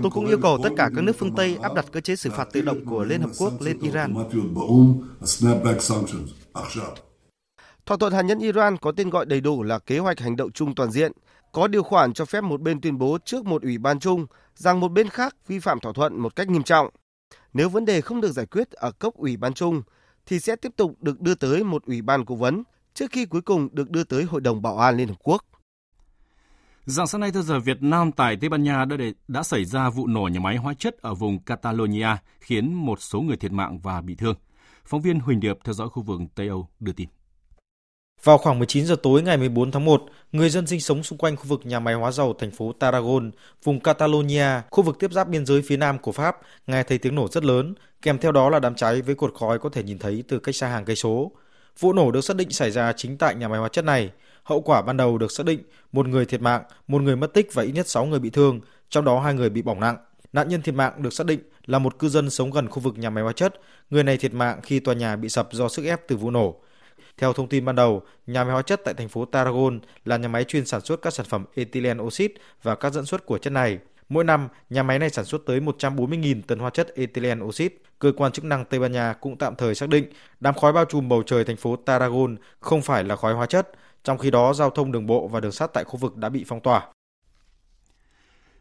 Tôi cũng yêu cầu tất cả các nước phương Tây áp đặt cơ chế xử phạt tự động của Liên Hợp Quốc lên Iran. Thỏa thuận hạt nhân Iran có tên gọi đầy đủ là Kế hoạch Hành động chung toàn diện, có điều khoản cho phép một bên tuyên bố trước một ủy ban chung rằng một bên khác vi phạm thỏa thuận một cách nghiêm trọng. Nếu vấn đề không được giải quyết ở cấp ủy ban chung, thì sẽ tiếp tục được đưa tới một ủy ban cố vấn trước khi cuối cùng được đưa tới Hội đồng Bảo an Liên Hợp Quốc. Dạng sáng nay theo giờ Việt Nam tại Tây Ban Nha đã, để, đã xảy ra vụ nổ nhà máy hóa chất ở vùng Catalonia khiến một số người thiệt mạng và bị thương. Phóng viên Huỳnh Điệp theo dõi khu vực Tây Âu đưa tin. Vào khoảng 19 giờ tối ngày 14 tháng 1, người dân sinh sống xung quanh khu vực nhà máy hóa dầu thành phố Tarragon, vùng Catalonia, khu vực tiếp giáp biên giới phía nam của Pháp, nghe thấy tiếng nổ rất lớn, kèm theo đó là đám cháy với cột khói có thể nhìn thấy từ cách xa hàng cây số. Vụ nổ được xác định xảy ra chính tại nhà máy hóa chất này. Hậu quả ban đầu được xác định một người thiệt mạng, một người mất tích và ít nhất 6 người bị thương, trong đó hai người bị bỏng nặng. Nạn nhân thiệt mạng được xác định là một cư dân sống gần khu vực nhà máy hóa chất. Người này thiệt mạng khi tòa nhà bị sập do sức ép từ vụ nổ. Theo thông tin ban đầu, nhà máy hóa chất tại thành phố Tarragon là nhà máy chuyên sản xuất các sản phẩm ethylene oxide và các dẫn xuất của chất này. Mỗi năm, nhà máy này sản xuất tới 140.000 tấn hóa chất ethylene oxide. Cơ quan chức năng Tây Ban Nha cũng tạm thời xác định đám khói bao trùm bầu trời thành phố Tarragon không phải là khói hóa chất, trong khi đó giao thông đường bộ và đường sắt tại khu vực đã bị phong tỏa.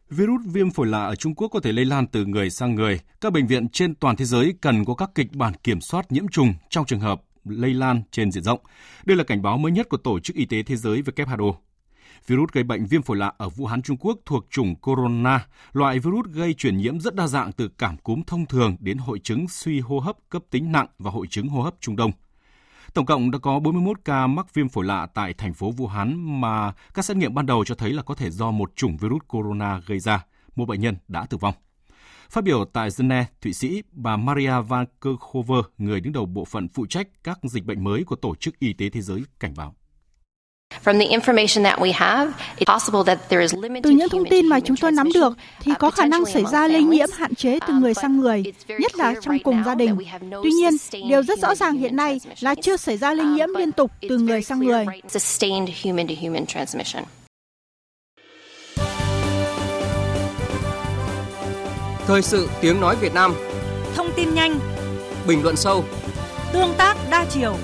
Virus viêm phổi lạ ở Trung Quốc có thể lây lan từ người sang người. Các bệnh viện trên toàn thế giới cần có các kịch bản kiểm soát nhiễm trùng trong trường hợp lây lan trên diện rộng. Đây là cảnh báo mới nhất của Tổ chức Y tế Thế giới WHO. Virus gây bệnh viêm phổi lạ ở Vũ Hán, Trung Quốc thuộc chủng corona, loại virus gây truyền nhiễm rất đa dạng từ cảm cúm thông thường đến hội chứng suy hô hấp cấp tính nặng và hội chứng hô hấp trung đông. Tổng cộng đã có 41 ca mắc viêm phổi lạ tại thành phố Vũ Hán mà các xét nghiệm ban đầu cho thấy là có thể do một chủng virus corona gây ra. Một bệnh nhân đã tử vong. Phát biểu tại Geneva, Thụy Sĩ, bà Maria Van Kerkhove, người đứng đầu bộ phận phụ trách các dịch bệnh mới của Tổ chức Y tế Thế giới, cảnh báo. Từ những thông tin mà chúng tôi nắm được thì có khả năng xảy ra lây nhiễm hạn chế từ người sang người, nhất là trong cùng gia đình. Tuy nhiên, điều rất rõ ràng hiện nay là chưa xảy ra lây nhiễm liên tục từ người sang người. Thời sự tiếng nói Việt Nam. Thông tin nhanh. Bình luận sâu. Tương tác đa chiều.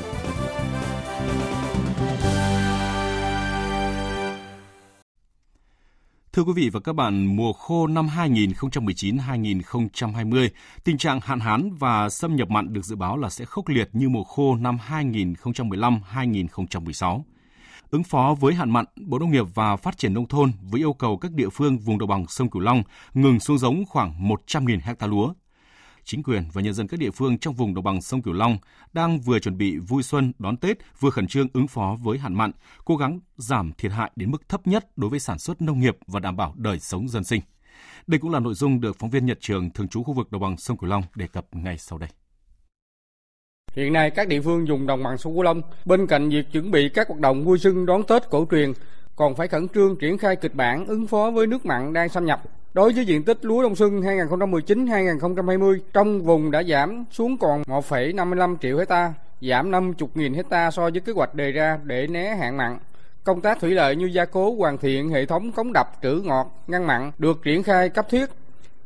Thưa quý vị và các bạn, mùa khô năm 2019-2020, tình trạng hạn hán và xâm nhập mặn được dự báo là sẽ khốc liệt như mùa khô năm 2015-2016. Ứng phó với hạn mặn, Bộ Nông nghiệp và Phát triển Nông thôn với yêu cầu các địa phương vùng đồng bằng sông Cửu Long ngừng xuống giống khoảng 100.000 hecta lúa. Chính quyền và nhân dân các địa phương trong vùng đồng bằng sông Cửu Long đang vừa chuẩn bị vui xuân đón Tết, vừa khẩn trương ứng phó với hạn mặn, cố gắng giảm thiệt hại đến mức thấp nhất đối với sản xuất nông nghiệp và đảm bảo đời sống dân sinh. Đây cũng là nội dung được phóng viên Nhật Trường thường trú khu vực đồng bằng sông Cửu Long đề cập ngay sau đây. Hiện nay các địa phương dùng đồng bằng sông Cửu Long bên cạnh việc chuẩn bị các hoạt động vui xuân đón Tết cổ truyền còn phải khẩn trương triển khai kịch bản ứng phó với nước mặn đang xâm nhập. Đối với diện tích lúa đông xuân 2019-2020 trong vùng đã giảm xuống còn 1,55 triệu hecta, giảm 50.000 hecta so với kế hoạch đề ra để né hạn mặn. Công tác thủy lợi như gia cố hoàn thiện hệ thống cống đập trữ ngọt, ngăn mặn được triển khai cấp thiết.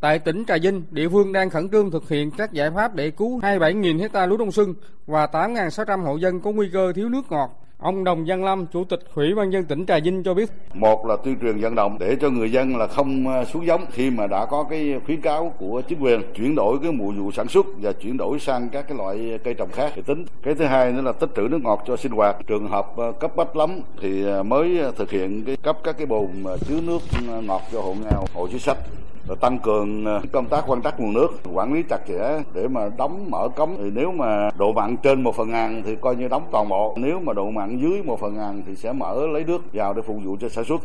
Tại tỉnh Trà Vinh, địa phương đang khẩn trương thực hiện các giải pháp để cứu 27.000 hecta lúa đông xuân và 8.600 hộ dân có nguy cơ thiếu nước ngọt. Ông Đồng Văn Lâm, Chủ tịch Ủy ban dân tỉnh Trà Vinh cho biết. Một là tuyên truyền vận động để cho người dân là không à, xuống giống khi mà đã có cái khuyến cáo của chính quyền chuyển đổi cái mùa vụ sản xuất và chuyển đổi sang các cái loại cây trồng khác để tính. Cái thứ hai nữa là tích trữ nước ngọt cho sinh hoạt. Trường hợp à, cấp bách lắm thì à, mới thực hiện cái cấp các cái bồn chứa nước ngọt cho hộ nghèo, hộ chính sách là tăng cường ờ, công tác quan trắc nguồn nước quản lý chặt chẽ để mà đóng mở cống. Thì nếu mà độ mặn trên một phần ngàn thì coi như đóng toàn bộ. Nếu mà độ mặn dưới một phần ngàn thì sẽ mở lấy nước vào để phục vụ cho sản xuất.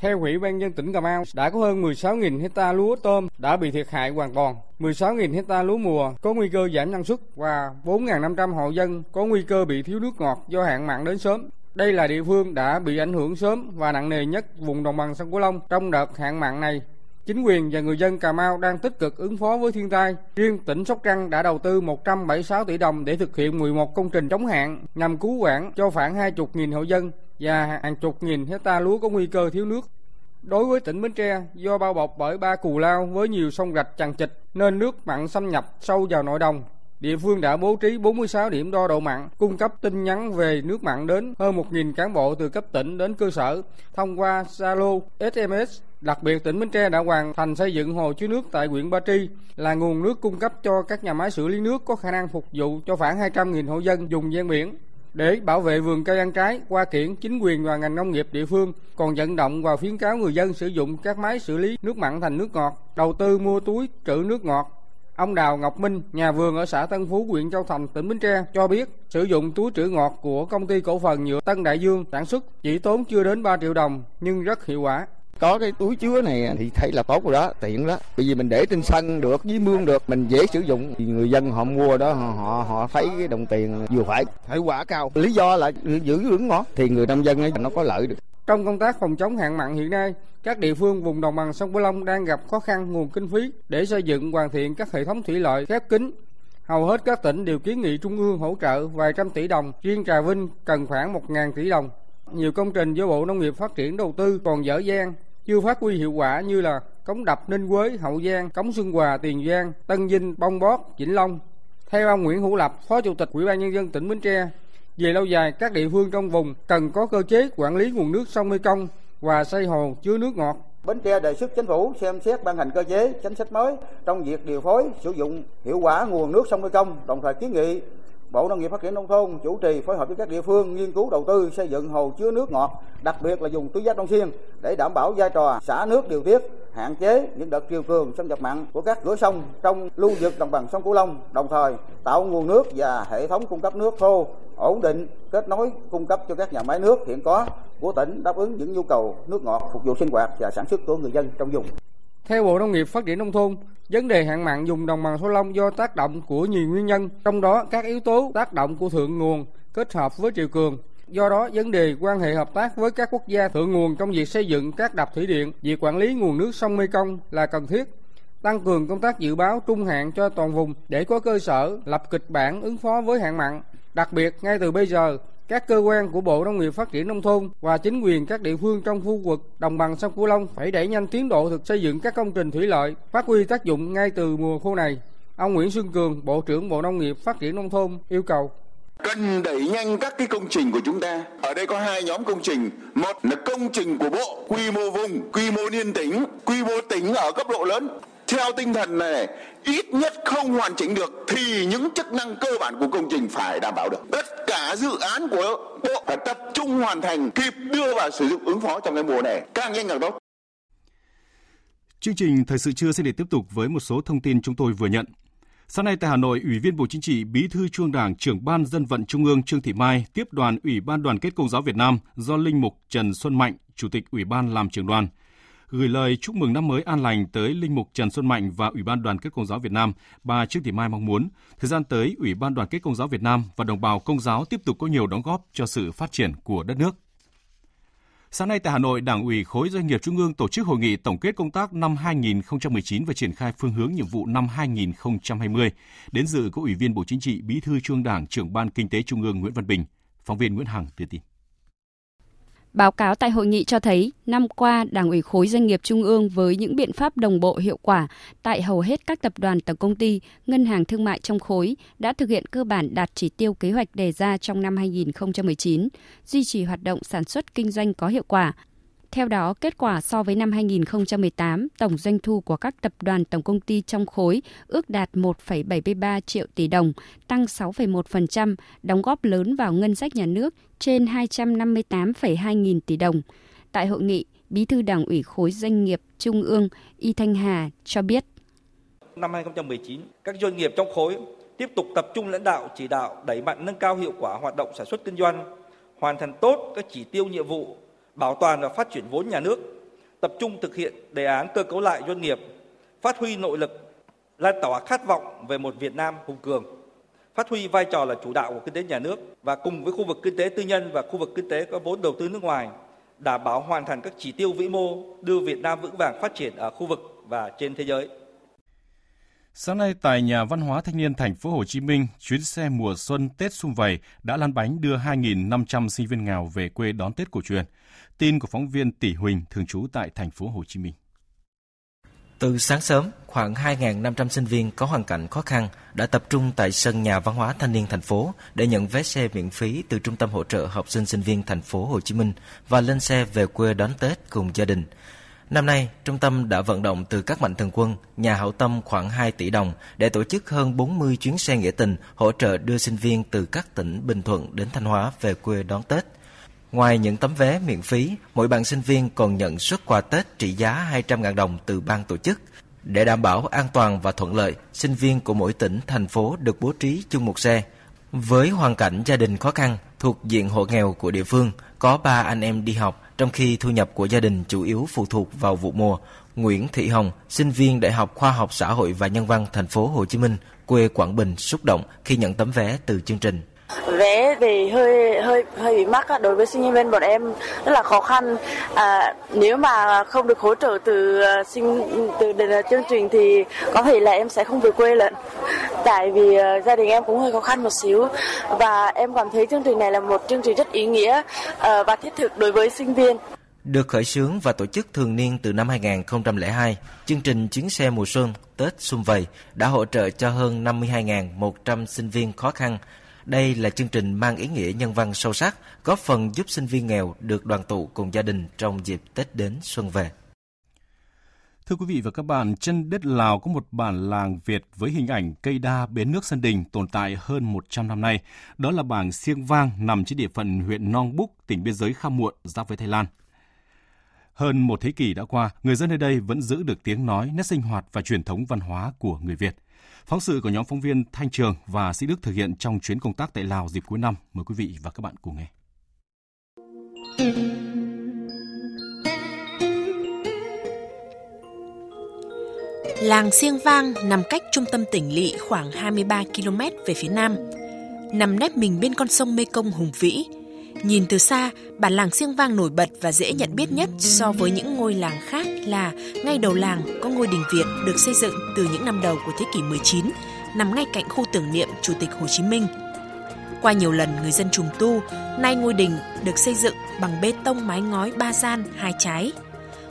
Theo Ủy ban nhân tỉnh Cà Mau, đã có hơn 16.000 hecta lúa tôm đã bị thiệt hại hoàn toàn, 16.000 hecta lúa mùa có nguy cơ giảm năng suất và 4.500 hộ dân có nguy cơ bị thiếu nước ngọt do hạn mặn đến sớm. Đây là địa phương đã bị ảnh hưởng sớm và nặng nề nhất vùng đồng bằng sông Cửu Long trong đợt hạn mặn này. Chính quyền và người dân Cà Mau đang tích cực ứng phó với thiên tai. Riêng tỉnh Sóc Trăng đã đầu tư 176 tỷ đồng để thực hiện 11 công trình chống hạn nhằm cứu quản cho khoảng 20.000 hộ dân và hàng chục nghìn hecta lúa có nguy cơ thiếu nước. Đối với tỉnh Bến Tre, do bao bọc bởi ba cù lao với nhiều sông rạch chằng chịt nên nước mặn xâm nhập sâu vào nội đồng. Địa phương đã bố trí 46 điểm đo độ mặn, cung cấp tin nhắn về nước mặn đến hơn 1.000 cán bộ từ cấp tỉnh đến cơ sở thông qua Zalo, SMS Đặc biệt, tỉnh Bến Tre đã hoàn thành xây dựng hồ chứa nước tại huyện Ba Tri là nguồn nước cung cấp cho các nhà máy xử lý nước có khả năng phục vụ cho khoảng 200.000 hộ dân dùng ven biển. Để bảo vệ vườn cây ăn trái, qua kiển chính quyền và ngành nông nghiệp địa phương còn vận động và khuyến cáo người dân sử dụng các máy xử lý nước mặn thành nước ngọt, đầu tư mua túi trữ nước ngọt. Ông Đào Ngọc Minh, nhà vườn ở xã Tân Phú, huyện Châu Thành, tỉnh Bến Tre cho biết sử dụng túi trữ ngọt của công ty cổ phần nhựa Tân Đại Dương sản xuất chỉ tốn chưa đến 3 triệu đồng nhưng rất hiệu quả có cái túi chứa này thì thấy là tốt rồi đó tiện đó. Bởi vì mình để trên sân được dưới mương được mình dễ sử dụng. Thì người dân họ mua đó họ họ thấy cái đồng tiền vừa phải. Hiệu quả cao. Lý do là giữ dưỡng ngọt thì người nông dân ấy nó có lợi được. Trong công tác phòng chống hạn mặn hiện nay, các địa phương vùng đồng bằng sông Cửu Long đang gặp khó khăn nguồn kinh phí để xây dựng hoàn thiện các hệ thống thủy lợi khép kín. Hầu hết các tỉnh đều kiến nghị trung ương hỗ trợ vài trăm tỷ đồng, riêng Trà Vinh cần khoảng 1.000 tỷ đồng. Nhiều công trình do Bộ Nông nghiệp Phát triển đầu tư còn dở dang, chưa phát huy hiệu quả như là cống đập Ninh Quế, Hậu Giang, cống Xuân Hòa, Tiền Giang, Tân Vinh, Bông Bót, Vĩnh Long. Theo ông Nguyễn Hữu Lập, Phó Chủ tịch Ủy ban nhân dân tỉnh Bến Tre, về lâu dài các địa phương trong vùng cần có cơ chế quản lý nguồn nước sông Mekong và xây hồ chứa nước ngọt. Bến Tre đề xuất chính phủ xem xét ban hành cơ chế chính sách mới trong việc điều phối sử dụng hiệu quả nguồn nước sông Mekong, đồng thời kiến nghị Bộ Nông nghiệp Phát triển nông thôn chủ trì phối hợp với các địa phương nghiên cứu đầu tư xây dựng hồ chứa nước ngọt, đặc biệt là dùng tứ giác Đông Xuyên để đảm bảo vai trò xả nước điều tiết, hạn chế những đợt triều cường xâm nhập mặn của các cửa sông trong lưu vực đồng bằng sông Cửu Long, đồng thời tạo nguồn nước và hệ thống cung cấp nước thô ổn định, kết nối cung cấp cho các nhà máy nước hiện có của tỉnh đáp ứng những nhu cầu nước ngọt phục vụ sinh hoạt và sản xuất của người dân trong vùng. Theo Bộ Nông nghiệp Phát triển Nông thôn, vấn đề hạn mặn dùng đồng bằng sông Long do tác động của nhiều nguyên nhân, trong đó các yếu tố tác động của thượng nguồn kết hợp với triều cường. Do đó, vấn đề quan hệ hợp tác với các quốc gia thượng nguồn trong việc xây dựng các đập thủy điện, việc quản lý nguồn nước sông Mekong là cần thiết. Tăng cường công tác dự báo trung hạn cho toàn vùng để có cơ sở lập kịch bản ứng phó với hạn mặn. Đặc biệt, ngay từ bây giờ, các cơ quan của Bộ Nông nghiệp Phát triển Nông thôn và chính quyền các địa phương trong khu vực đồng bằng sông Cửu Long phải đẩy nhanh tiến độ thực xây dựng các công trình thủy lợi, phát huy tác dụng ngay từ mùa khô này. Ông Nguyễn Xuân Cường, Bộ trưởng Bộ Nông nghiệp Phát triển Nông thôn yêu cầu cần đẩy nhanh các cái công trình của chúng ta. Ở đây có hai nhóm công trình. Một là công trình của bộ, quy mô vùng, quy mô liên tỉnh, quy mô tỉnh ở cấp độ lớn theo tinh thần này ít nhất không hoàn chỉnh được thì những chức năng cơ bản của công trình phải đảm bảo được. Tất cả dự án của bộ phải tập trung hoàn thành kịp đưa vào sử dụng ứng phó trong cái mùa này. Càng nhanh càng tốt Chương trình Thời sự trưa sẽ để tiếp tục với một số thông tin chúng tôi vừa nhận. Sáng nay tại Hà Nội, Ủy viên Bộ Chính trị, Bí thư Trung Đảng, Trưởng ban Dân vận Trung ương Trương Thị Mai tiếp đoàn Ủy ban Đoàn kết Công giáo Việt Nam do Linh mục Trần Xuân Mạnh, Chủ tịch Ủy ban làm trưởng đoàn gửi lời chúc mừng năm mới an lành tới Linh mục Trần Xuân Mạnh và Ủy ban Đoàn kết Công giáo Việt Nam, bà Trương Thị Mai mong muốn thời gian tới Ủy ban Đoàn kết Công giáo Việt Nam và đồng bào công giáo tiếp tục có nhiều đóng góp cho sự phát triển của đất nước. Sáng nay tại Hà Nội, Đảng ủy khối doanh nghiệp Trung ương tổ chức hội nghị tổng kết công tác năm 2019 và triển khai phương hướng nhiệm vụ năm 2020. Đến dự có Ủy viên Bộ Chính trị, Bí thư Trung Đảng, trưởng ban Kinh tế Trung ương Nguyễn Văn Bình. Phóng viên Nguyễn Hằng đưa tin. Báo cáo tại hội nghị cho thấy, năm qua, Đảng ủy khối doanh nghiệp trung ương với những biện pháp đồng bộ hiệu quả tại hầu hết các tập đoàn tổng công ty, ngân hàng thương mại trong khối đã thực hiện cơ bản đạt chỉ tiêu kế hoạch đề ra trong năm 2019, duy trì hoạt động sản xuất kinh doanh có hiệu quả, theo đó, kết quả so với năm 2018, tổng doanh thu của các tập đoàn tổng công ty trong khối ước đạt 1,73 triệu tỷ đồng, tăng 6,1%, đóng góp lớn vào ngân sách nhà nước trên 258,2 nghìn tỷ đồng. Tại hội nghị, Bí thư Đảng ủy khối doanh nghiệp Trung ương Y Thanh Hà cho biết. Năm 2019, các doanh nghiệp trong khối tiếp tục tập trung lãnh đạo chỉ đạo đẩy mạnh nâng cao hiệu quả hoạt động sản xuất kinh doanh, hoàn thành tốt các chỉ tiêu nhiệm vụ bảo toàn và phát triển vốn nhà nước, tập trung thực hiện đề án cơ cấu lại doanh nghiệp, phát huy nội lực, lan tỏa khát vọng về một Việt Nam hùng cường, phát huy vai trò là chủ đạo của kinh tế nhà nước và cùng với khu vực kinh tế tư nhân và khu vực kinh tế có vốn đầu tư nước ngoài, đảm bảo hoàn thành các chỉ tiêu vĩ mô đưa Việt Nam vững vàng phát triển ở khu vực và trên thế giới. Sáng nay tại nhà văn hóa thanh niên thành phố Hồ Chí Minh, chuyến xe mùa xuân Tết Xung Vầy đã lăn bánh đưa 2.500 sinh viên nghèo về quê đón Tết cổ truyền. Tin của phóng viên Tỷ Huỳnh thường trú tại thành phố Hồ Chí Minh. Từ sáng sớm, khoảng 2.500 sinh viên có hoàn cảnh khó khăn đã tập trung tại sân nhà văn hóa thanh niên thành phố để nhận vé xe miễn phí từ Trung tâm hỗ trợ học sinh sinh viên thành phố Hồ Chí Minh và lên xe về quê đón Tết cùng gia đình. Năm nay, trung tâm đã vận động từ các mạnh thường quân, nhà hảo tâm khoảng 2 tỷ đồng để tổ chức hơn 40 chuyến xe nghĩa tình hỗ trợ đưa sinh viên từ các tỉnh Bình Thuận đến Thanh Hóa về quê đón Tết. Ngoài những tấm vé miễn phí, mỗi bạn sinh viên còn nhận suất quà Tết trị giá 200.000 đồng từ ban tổ chức. Để đảm bảo an toàn và thuận lợi, sinh viên của mỗi tỉnh, thành phố được bố trí chung một xe. Với hoàn cảnh gia đình khó khăn, thuộc diện hộ nghèo của địa phương, có ba anh em đi học, trong khi thu nhập của gia đình chủ yếu phụ thuộc vào vụ mùa. Nguyễn Thị Hồng, sinh viên Đại học Khoa học Xã hội và Nhân văn thành phố Hồ Chí Minh, quê Quảng Bình xúc động khi nhận tấm vé từ chương trình. Vé thì hơi hơi hơi bị mắc đối với sinh viên bọn em rất là khó khăn. À, nếu mà không được hỗ trợ từ à, sinh từ à, chương trình thì có thể là em sẽ không về quê lận. Tại vì à, gia đình em cũng hơi khó khăn một xíu và em cảm thấy chương trình này là một chương trình rất ý nghĩa và thiết thực đối với sinh viên. Được khởi xướng và tổ chức thường niên từ năm 2002, chương trình chuyến xe mùa xuân Tết Xuân Vầy đã hỗ trợ cho hơn 52.100 sinh viên khó khăn đây là chương trình mang ý nghĩa nhân văn sâu sắc, góp phần giúp sinh viên nghèo được đoàn tụ cùng gia đình trong dịp Tết đến xuân về. Thưa quý vị và các bạn, trên đất Lào có một bản làng Việt với hình ảnh cây đa bến nước sân đình tồn tại hơn 100 năm nay. Đó là bản Siêng Vang nằm trên địa phận huyện Nong Búc, tỉnh biên giới Kham Muộn, giáp với Thái Lan. Hơn một thế kỷ đã qua, người dân nơi đây vẫn giữ được tiếng nói, nét sinh hoạt và truyền thống văn hóa của người Việt. Phóng sự của nhóm phóng viên Thanh Trường và Sĩ Đức thực hiện trong chuyến công tác tại Lào dịp cuối năm. Mời quý vị và các bạn cùng nghe. Làng Siêng Vang nằm cách trung tâm tỉnh Lị khoảng 23 km về phía nam. Nằm nép mình bên con sông Mê Công hùng vĩ, Nhìn từ xa, bản làng Siêng Vang nổi bật và dễ nhận biết nhất so với những ngôi làng khác là ngay đầu làng có ngôi đình Việt được xây dựng từ những năm đầu của thế kỷ 19, nằm ngay cạnh khu tưởng niệm Chủ tịch Hồ Chí Minh. Qua nhiều lần người dân trùng tu, nay ngôi đình được xây dựng bằng bê tông mái ngói ba gian hai trái.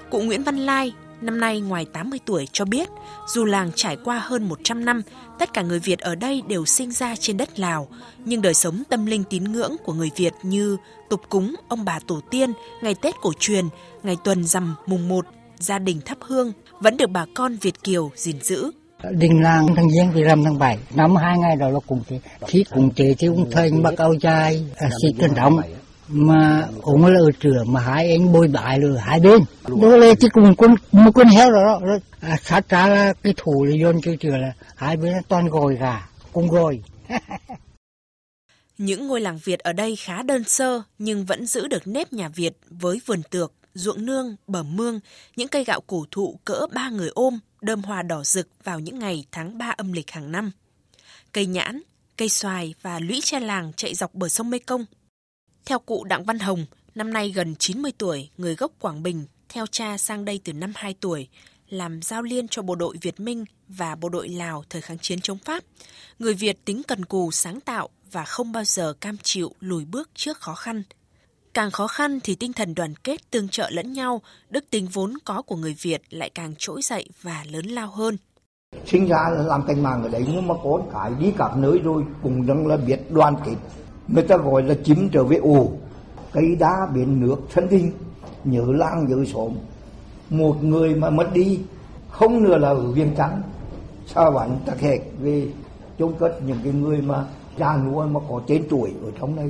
Cụ Nguyễn Văn Lai, năm nay ngoài 80 tuổi cho biết, dù làng trải qua hơn 100 năm, tất cả người Việt ở đây đều sinh ra trên đất Lào, nhưng đời sống tâm linh tín ngưỡng của người Việt như tục cúng ông bà tổ tiên, ngày Tết cổ truyền, ngày tuần rằm mùng 1, gia đình thắp hương vẫn được bà con Việt Kiều gìn giữ. Đình làng tháng giêng thì rằm tháng 7, năm hai ngày đó là cùng thì Khi cùng chế thì cũng thành mặc áo dài, à, xịt trên động, mà ông là ở trường mà hai anh bôi bại rồi hai bên đó là chỉ cùng quân một quân heo đó, đó. À, sát ra là cái thủ là yon kêu trường là hai bên toàn gồi gà cùng gồi những ngôi làng Việt ở đây khá đơn sơ nhưng vẫn giữ được nếp nhà Việt với vườn tược, ruộng nương, bờ mương, những cây gạo cổ thụ cỡ ba người ôm, đơm hoa đỏ rực vào những ngày tháng 3 âm lịch hàng năm. Cây nhãn, cây xoài và lũy tre làng chạy dọc bờ sông Mekong theo cụ Đặng Văn Hồng, năm nay gần 90 tuổi, người gốc Quảng Bình, theo cha sang đây từ năm 2 tuổi, làm giao liên cho bộ đội Việt Minh và bộ đội Lào thời kháng chiến chống Pháp. Người Việt tính cần cù, sáng tạo và không bao giờ cam chịu lùi bước trước khó khăn. Càng khó khăn thì tinh thần đoàn kết tương trợ lẫn nhau, đức tính vốn có của người Việt lại càng trỗi dậy và lớn lao hơn. Sinh ra là làm cách mạng ở đấy nhưng mà có cái đi các nơi rồi cũng đang là biết đoàn kết. Người ta gọi là chìm trở về ù cây đá biển nước thân kinh, nhớ lang nhớ xóm. Một người mà mất đi, không nữa là ở viên trắng, sao bạn tắc hẹt về chôn cất những cái người mà già nua mà có trên tuổi ở trong này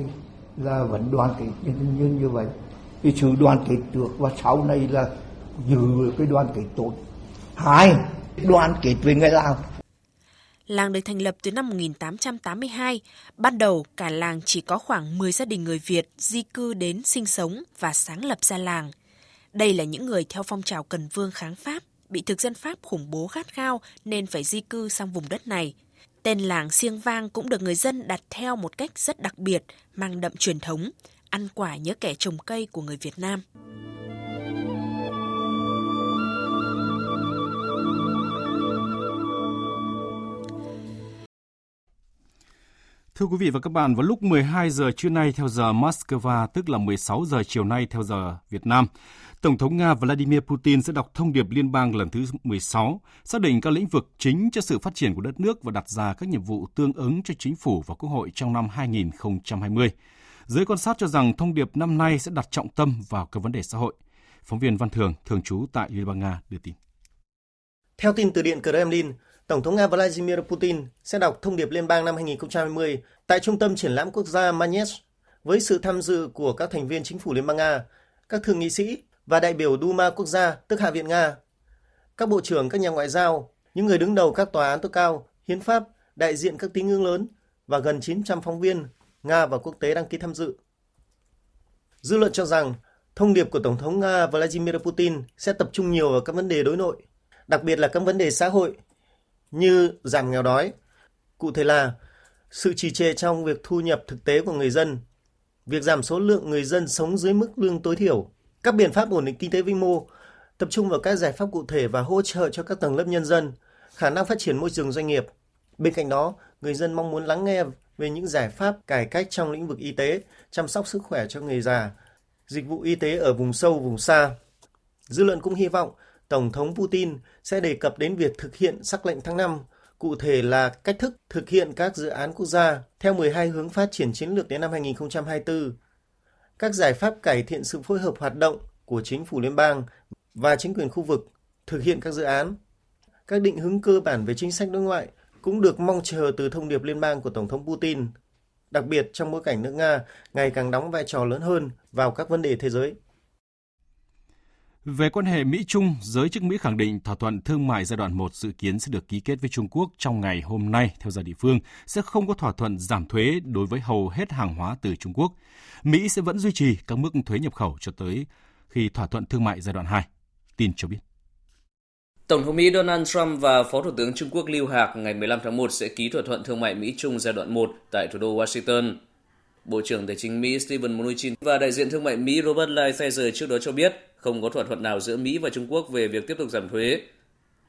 là vẫn đoàn kết như, như, như vậy. Cái sự đoàn kết được và sau này là giữ cái đoàn kết tốt. Hai đoàn kết với người Lào. Làng được thành lập từ năm 1882. Ban đầu, cả làng chỉ có khoảng 10 gia đình người Việt di cư đến sinh sống và sáng lập ra làng. Đây là những người theo phong trào cần vương kháng Pháp, bị thực dân Pháp khủng bố khát khao nên phải di cư sang vùng đất này. Tên làng Siêng Vang cũng được người dân đặt theo một cách rất đặc biệt, mang đậm truyền thống, ăn quả nhớ kẻ trồng cây của người Việt Nam. Thưa quý vị và các bạn, vào lúc 12 giờ trưa nay theo giờ Moscow, tức là 16 giờ chiều nay theo giờ Việt Nam, Tổng thống Nga Vladimir Putin sẽ đọc thông điệp liên bang lần thứ 16, xác định các lĩnh vực chính cho sự phát triển của đất nước và đặt ra các nhiệm vụ tương ứng cho chính phủ và quốc hội trong năm 2020. Giới quan sát cho rằng thông điệp năm nay sẽ đặt trọng tâm vào các vấn đề xã hội. Phóng viên Văn Thường, thường trú tại Liên bang Nga đưa tin. Theo tin từ Điện Kremlin, Tổng thống Nga Vladimir Putin sẽ đọc thông điệp liên bang năm 2020 tại Trung tâm Triển lãm Quốc gia Manetsk với sự tham dự của các thành viên chính phủ Liên bang Nga, các thượng nghị sĩ và đại biểu Duma Quốc gia, tức Hạ viện Nga. Các bộ trưởng, các nhà ngoại giao, những người đứng đầu các tòa án tối cao, hiến pháp, đại diện các tín ngưỡng lớn và gần 900 phóng viên Nga và quốc tế đăng ký tham dự. Dư luận cho rằng thông điệp của Tổng thống Nga Vladimir Putin sẽ tập trung nhiều vào các vấn đề đối nội, đặc biệt là các vấn đề xã hội như giảm nghèo đói. Cụ thể là sự trì trệ trong việc thu nhập thực tế của người dân, việc giảm số lượng người dân sống dưới mức lương tối thiểu, các biện pháp ổn định kinh tế vĩ mô, tập trung vào các giải pháp cụ thể và hỗ trợ cho các tầng lớp nhân dân, khả năng phát triển môi trường doanh nghiệp. Bên cạnh đó, người dân mong muốn lắng nghe về những giải pháp cải cách trong lĩnh vực y tế, chăm sóc sức khỏe cho người già, dịch vụ y tế ở vùng sâu, vùng xa. Dư luận cũng hy vọng Tổng thống Putin sẽ đề cập đến việc thực hiện sắc lệnh tháng 5, cụ thể là cách thức thực hiện các dự án quốc gia theo 12 hướng phát triển chiến lược đến năm 2024, các giải pháp cải thiện sự phối hợp hoạt động của chính phủ liên bang và chính quyền khu vực thực hiện các dự án. Các định hướng cơ bản về chính sách đối ngoại cũng được mong chờ từ thông điệp liên bang của Tổng thống Putin, đặc biệt trong bối cảnh nước Nga ngày càng đóng vai trò lớn hơn vào các vấn đề thế giới. Về quan hệ Mỹ-Trung, giới chức Mỹ khẳng định thỏa thuận thương mại giai đoạn 1 dự kiến sẽ được ký kết với Trung Quốc trong ngày hôm nay theo giờ địa phương, sẽ không có thỏa thuận giảm thuế đối với hầu hết hàng hóa từ Trung Quốc. Mỹ sẽ vẫn duy trì các mức thuế nhập khẩu cho tới khi thỏa thuận thương mại giai đoạn 2. Tin cho biết. Tổng thống Mỹ Donald Trump và Phó Thủ tướng Trung Quốc Lưu Hạc ngày 15 tháng 1 sẽ ký thỏa thuận thương mại Mỹ-Trung giai đoạn 1 tại thủ đô Washington. Bộ trưởng Tài chính Mỹ Steven Mnuchin và đại diện thương mại Mỹ Robert Lighthizer trước đó cho biết không có thỏa thuận nào giữa Mỹ và Trung Quốc về việc tiếp tục giảm thuế.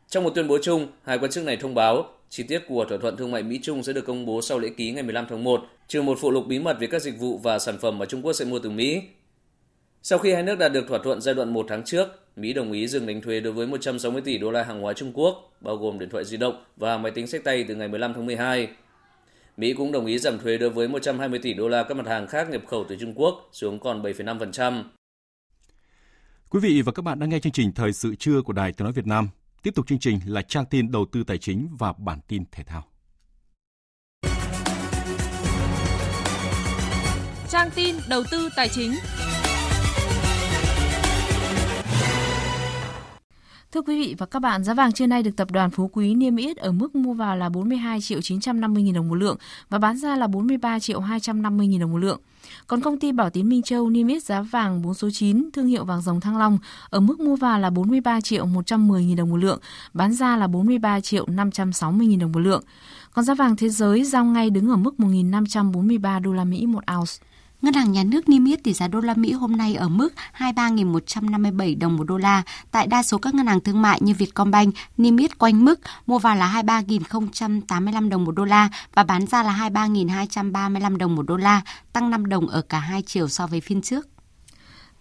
Trong một tuyên bố chung, hai quan chức này thông báo chi tiết của thỏa thuận thương mại Mỹ-Trung sẽ được công bố sau lễ ký ngày 15 tháng 1, trừ một phụ lục bí mật về các dịch vụ và sản phẩm mà Trung Quốc sẽ mua từ Mỹ. Sau khi hai nước đạt được thỏa thuận giai đoạn 1 tháng trước, Mỹ đồng ý dừng đánh thuế đối với 160 tỷ đô la hàng hóa Trung Quốc, bao gồm điện thoại di động và máy tính sách tay từ ngày 15 tháng 12. Mỹ cũng đồng ý giảm thuế đối với 120 tỷ đô la các mặt hàng khác nhập khẩu từ Trung Quốc xuống còn 7,5%. Quý vị và các bạn đang nghe chương trình Thời sự trưa của Đài Tiếng nói Việt Nam. Tiếp tục chương trình là trang tin đầu tư tài chính và bản tin thể thao. Trang tin đầu tư tài chính. Thưa quý vị và các bạn, giá vàng trưa nay được tập đoàn Phú Quý niêm yết ở mức mua vào là 42 triệu 950 000 đồng một lượng và bán ra là 43 triệu 250 000 đồng một lượng. Còn công ty Bảo Tín Minh Châu niêm yết giá vàng 4 số 9 thương hiệu vàng dòng Thăng Long ở mức mua vào là 43 triệu 110 000 đồng một lượng, bán ra là 43 triệu 560 000 đồng một lượng. Còn giá vàng thế giới giao ngay đứng ở mức 1.543 đô la Mỹ một ounce. Ngân hàng Nhà nước niêm yết tỷ giá đô la Mỹ hôm nay ở mức 23.157 đồng một đô la. Tại đa số các ngân hàng thương mại như Vietcombank niêm yết quanh mức mua vào là 23.085 đồng một đô la và bán ra là 23.235 đồng một đô la, tăng 5 đồng ở cả hai chiều so với phiên trước.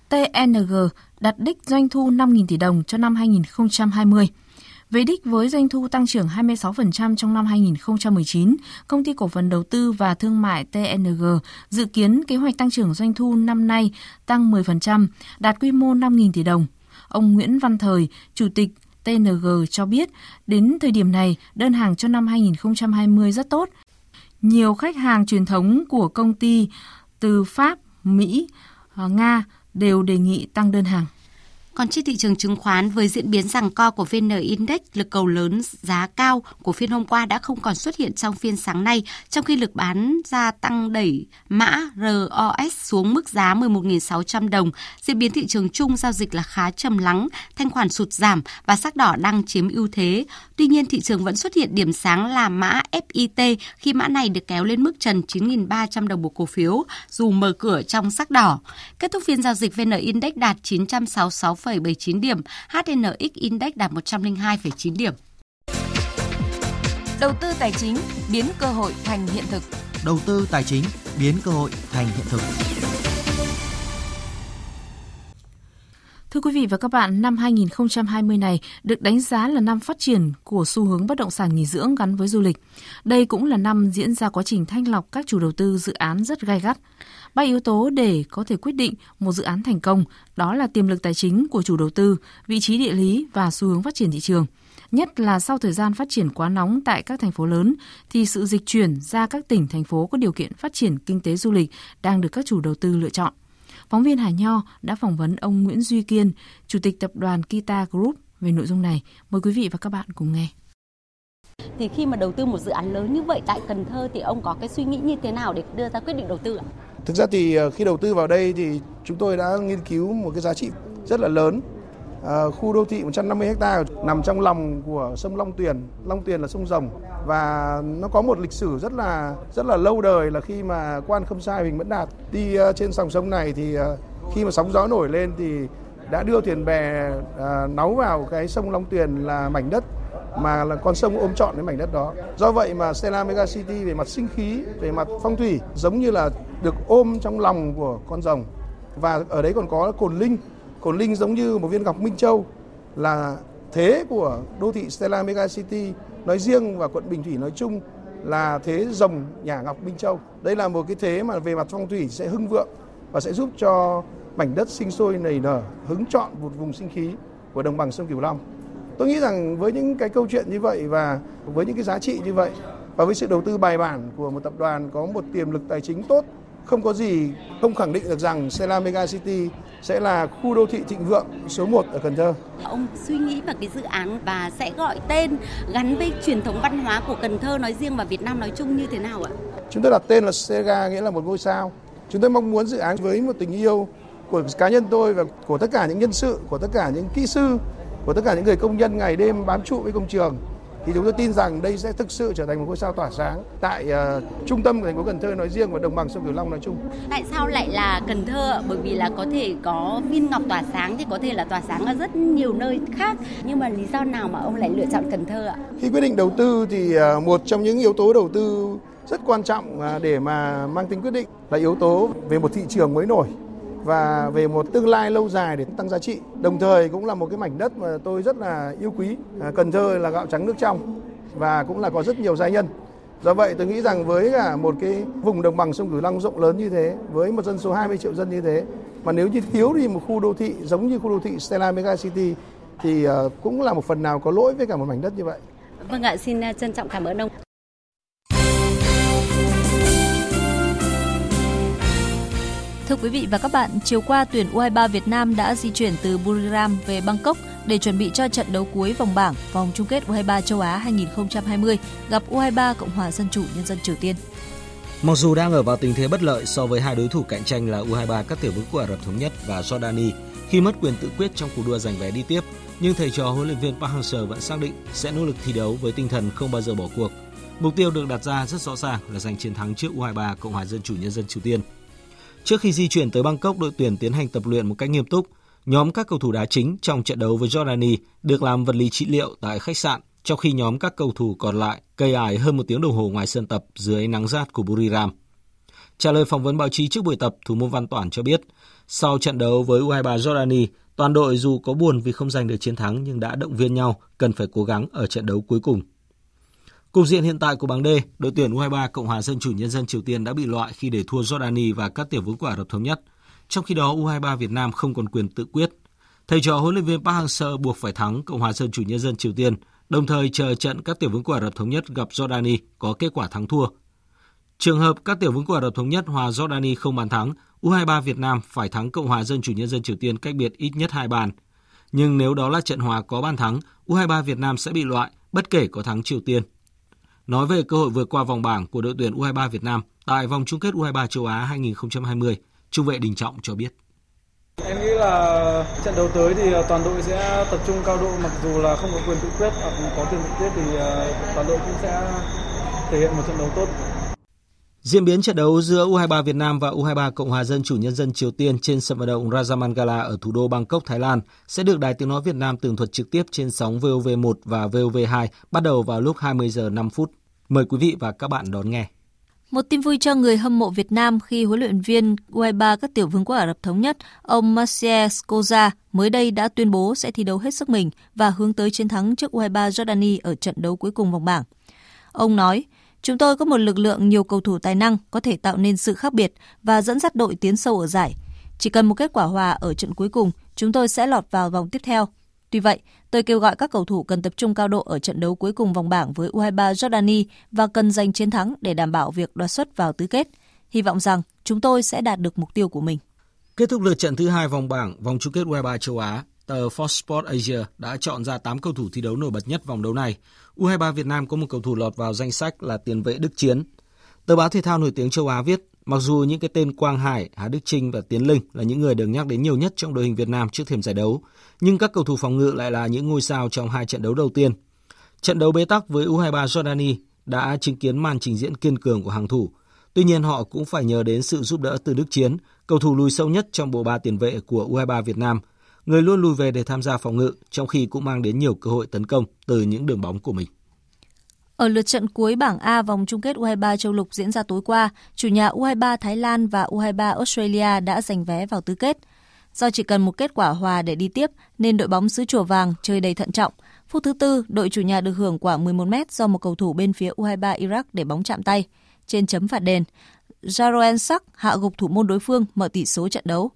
TNG đặt đích doanh thu 5.000 tỷ đồng cho năm 2020. Về đích với doanh thu tăng trưởng 26% trong năm 2019, công ty cổ phần đầu tư và thương mại TNG dự kiến kế hoạch tăng trưởng doanh thu năm nay tăng 10%, đạt quy mô 5.000 tỷ đồng. Ông Nguyễn Văn Thời, Chủ tịch TNG cho biết, đến thời điểm này, đơn hàng cho năm 2020 rất tốt. Nhiều khách hàng truyền thống của công ty từ Pháp, Mỹ, Nga đều đề nghị tăng đơn hàng. Còn trên thị trường chứng khoán với diễn biến rằng co của VN Index, lực cầu lớn giá cao của phiên hôm qua đã không còn xuất hiện trong phiên sáng nay, trong khi lực bán ra tăng đẩy mã ROS xuống mức giá 11.600 đồng. Diễn biến thị trường chung giao dịch là khá trầm lắng, thanh khoản sụt giảm và sắc đỏ đang chiếm ưu thế. Tuy nhiên thị trường vẫn xuất hiện điểm sáng là mã FIT khi mã này được kéo lên mức trần 9.300 đồng một cổ phiếu dù mở cửa trong sắc đỏ. Kết thúc phiên giao dịch VN Index đạt 966 100,79 điểm, HNX Index đạt 102,9 điểm. Đầu tư tài chính biến cơ hội thành hiện thực. Đầu tư tài chính biến cơ hội thành hiện thực. Thưa quý vị và các bạn, năm 2020 này được đánh giá là năm phát triển của xu hướng bất động sản nghỉ dưỡng gắn với du lịch. Đây cũng là năm diễn ra quá trình thanh lọc các chủ đầu tư dự án rất gai gắt. Ba yếu tố để có thể quyết định một dự án thành công, đó là tiềm lực tài chính của chủ đầu tư, vị trí địa lý và xu hướng phát triển thị trường. Nhất là sau thời gian phát triển quá nóng tại các thành phố lớn, thì sự dịch chuyển ra các tỉnh, thành phố có điều kiện phát triển kinh tế du lịch đang được các chủ đầu tư lựa chọn. Phóng viên Hà Nho đã phỏng vấn ông Nguyễn Duy Kiên, Chủ tịch tập đoàn Kita Group về nội dung này. Mời quý vị và các bạn cùng nghe. Thì khi mà đầu tư một dự án lớn như vậy tại Cần Thơ thì ông có cái suy nghĩ như thế nào để đưa ra quyết định đầu tư ạ? Thực ra thì ờ, khi đầu tư vào đây thì chúng tôi đã nghiên cứu một cái giá trị rất là lớn. À, khu đô thị 150 ha nằm trong lòng của sông Long Tuyền. Long Tuyền là sông rồng và nó có một lịch sử rất là rất là lâu đời là khi mà quan Khâm Sai Huỳnh Mẫn Đạt đi ờ, trên dòng sông này thì khi mà sóng gió nổi lên thì đã đưa thuyền bè à, náu vào cái sông Long Tuyền là mảnh đất mà là con sông ôm trọn cái mảnh đất đó. Do vậy mà Stella Mega City về mặt sinh khí, về mặt phong thủy giống như là được ôm trong lòng của con rồng. Và ở đấy còn có cồn linh. Cồn linh giống như một viên ngọc Minh Châu là thế của đô thị Stella Mega City nói riêng và quận Bình Thủy nói chung là thế rồng nhà ngọc Minh Châu. Đây là một cái thế mà về mặt phong thủy sẽ hưng vượng và sẽ giúp cho mảnh đất sinh sôi nảy nở, hứng trọn một vùng sinh khí của đồng bằng sông Cửu Long. Tôi nghĩ rằng với những cái câu chuyện như vậy và với những cái giá trị như vậy và với sự đầu tư bài bản của một tập đoàn có một tiềm lực tài chính tốt, không có gì không khẳng định được rằng Stella Mega City sẽ là khu đô thị thịnh vượng số 1 ở Cần Thơ. Ông suy nghĩ vào cái dự án và sẽ gọi tên gắn với truyền thống văn hóa của Cần Thơ nói riêng và Việt Nam nói chung như thế nào ạ? Chúng tôi đặt tên là Sega nghĩa là một ngôi sao. Chúng tôi mong muốn dự án với một tình yêu của cá nhân tôi và của tất cả những nhân sự, của tất cả những kỹ sư của tất cả những người công nhân ngày đêm bám trụ với công trường thì chúng tôi tin rằng đây sẽ thực sự trở thành một ngôi sao tỏa sáng tại uh, trung tâm của thành phố Cần Thơ nói riêng và đồng bằng sông Cửu Long nói chung. Tại sao lại là Cần Thơ? Bởi vì là có thể có viên ngọc tỏa sáng thì có thể là tỏa sáng ở rất nhiều nơi khác. Nhưng mà lý do nào mà ông lại lựa chọn Cần Thơ ạ? Khi quyết định đầu tư thì uh, một trong những yếu tố đầu tư rất quan trọng uh, để mà mang tính quyết định là yếu tố về một thị trường mới nổi và về một tương lai lâu dài để tăng giá trị. Đồng thời cũng là một cái mảnh đất mà tôi rất là yêu quý. À, Cần Thơ là gạo trắng nước trong và cũng là có rất nhiều gia nhân. Do vậy tôi nghĩ rằng với cả một cái vùng đồng bằng sông Cửu Long rộng lớn như thế, với một dân số 20 triệu dân như thế, mà nếu như thiếu đi một khu đô thị giống như khu đô thị Stella Mega City thì ờ, cũng là một phần nào có lỗi với cả một mảnh đất như vậy. Vâng ạ, xin ờ, trân trọng cảm ơn ông. Thưa quý vị và các bạn, chiều qua tuyển U23 Việt Nam đã di chuyển từ Buriram về Bangkok để chuẩn bị cho trận đấu cuối vòng bảng vòng chung kết U23 châu Á 2020 gặp U23 Cộng hòa Dân chủ Nhân dân Triều Tiên. Mặc dù đang ở vào tình thế bất lợi so với hai đối thủ cạnh tranh là U23 các tiểu vương quốc Ả Rập thống nhất và Jordani khi mất quyền tự quyết trong cuộc đua giành vé đi tiếp, nhưng thầy trò huấn luyện viên Park Hang-seo vẫn xác định sẽ nỗ lực thi đấu với tinh thần không bao giờ bỏ cuộc. Mục tiêu được đặt ra rất rõ ràng là giành chiến thắng trước U23 Cộng hòa Dân chủ Nhân dân Triều Tiên Trước khi di chuyển tới Bangkok, đội tuyển tiến hành tập luyện một cách nghiêm túc. Nhóm các cầu thủ đá chính trong trận đấu với Jordani được làm vật lý trị liệu tại khách sạn, trong khi nhóm các cầu thủ còn lại cây ải hơn một tiếng đồng hồ ngoài sân tập dưới ánh nắng rát của Buriram. Trả lời phỏng vấn báo chí trước buổi tập, thủ môn Văn Toản cho biết, sau trận đấu với U23 Jordani, toàn đội dù có buồn vì không giành được chiến thắng nhưng đã động viên nhau cần phải cố gắng ở trận đấu cuối cùng. Cục diện hiện tại của bảng D, đội tuyển U23 Cộng hòa Dân chủ Nhân dân Triều Tiên đã bị loại khi để thua Jordani và các tiểu vương quốc Ả Rập Thống Nhất. Trong khi đó, U23 Việt Nam không còn quyền tự quyết. Thầy trò huấn luyện viên Park Hang-seo buộc phải thắng Cộng hòa Dân chủ Nhân dân Triều Tiên, đồng thời chờ trận các tiểu vương quốc Ả Rập Thống Nhất gặp Jordani có kết quả thắng thua. Trường hợp các tiểu vương quốc Ả Rập Thống Nhất hòa Jordani không bàn thắng, U23 Việt Nam phải thắng Cộng hòa Dân chủ Nhân dân Triều Tiên cách biệt ít nhất hai bàn. Nhưng nếu đó là trận hòa có bàn thắng, U23 Việt Nam sẽ bị loại, bất kể có thắng Triều Tiên. Nói về cơ hội vượt qua vòng bảng của đội tuyển U23 Việt Nam tại vòng chung kết U23 châu Á 2020, Trung vệ Đình Trọng cho biết. Em nghĩ là trận đấu tới thì ờ, toàn đội sẽ tập trung cao độ mặc dù là không có quyền tự quyết hoặc có quyền tự quyết thì ờ, toàn đội cũng sẽ thể hiện một trận đấu tốt. Diễn biến trận đấu giữa U23 Việt Nam và U23 Cộng hòa Dân chủ Nhân dân Triều Tiên trên sân vận động Rajamangala ở thủ đô Bangkok, Thái Lan sẽ được Đài Tiếng Nói Việt Nam tường thuật trực tiếp trên sóng VOV1 và VOV2 bắt đầu vào lúc 20 giờ 5 phút. Mời quý vị và các bạn đón nghe. Một tin vui cho người hâm mộ Việt Nam khi huấn luyện viên U23 các tiểu vương quốc Ả Rập Thống Nhất, ông Marcel Scoza mới đây đã tuyên bố sẽ thi đấu hết sức mình và hướng tới chiến thắng trước U23 Jordani ở trận đấu cuối cùng vòng bảng. Ông nói, Chúng tôi có một lực lượng nhiều cầu thủ tài năng có thể tạo nên sự khác biệt và dẫn dắt đội tiến sâu ở giải. Chỉ cần một kết quả hòa ở trận cuối cùng, chúng tôi sẽ lọt vào vòng tiếp theo. Tuy vậy, tôi kêu gọi các cầu thủ cần tập trung cao độ ở trận đấu cuối cùng vòng bảng với U23 Jordani và cần giành chiến thắng để đảm bảo việc đoạt xuất vào tứ kết. Hy vọng rằng chúng tôi sẽ đạt được mục tiêu của mình. Kết thúc lượt trận thứ hai vòng bảng, vòng chung kết U23 châu Á, tờ Fox Sports Asia đã chọn ra 8 cầu thủ thi đấu nổi bật nhất vòng đấu này. U23 Việt Nam có một cầu thủ lọt vào danh sách là tiền vệ Đức Chiến. Tờ báo thể thao nổi tiếng châu Á viết, mặc dù những cái tên Quang Hải, Hà Đức Trinh và Tiến Linh là những người được nhắc đến nhiều nhất trong đội hình Việt Nam trước thềm giải đấu, nhưng các cầu thủ phòng ngự lại là những ngôi sao trong hai trận đấu đầu tiên. Trận đấu bế tắc với U23 Jordani đã chứng kiến màn trình diễn kiên cường của hàng thủ. Tuy nhiên họ cũng phải nhờ đến sự giúp đỡ từ Đức Chiến, cầu thủ lùi sâu nhất trong bộ ba tiền vệ của U23 Việt Nam – người luôn lùi về để tham gia phòng ngự, trong khi cũng mang đến nhiều cơ hội tấn công từ những đường bóng của mình. Ở lượt trận cuối bảng A vòng chung kết U23 châu lục diễn ra tối qua, chủ nhà U23 Thái Lan và U23 Australia đã giành vé vào tứ kết. Do chỉ cần một kết quả hòa để đi tiếp nên đội bóng xứ chùa vàng chơi đầy thận trọng. Phút thứ tư, đội chủ nhà được hưởng quả 11 m do một cầu thủ bên phía U23 Iraq để bóng chạm tay. Trên chấm phạt đền, Jaroen Sack hạ gục thủ môn đối phương mở tỷ số trận đấu.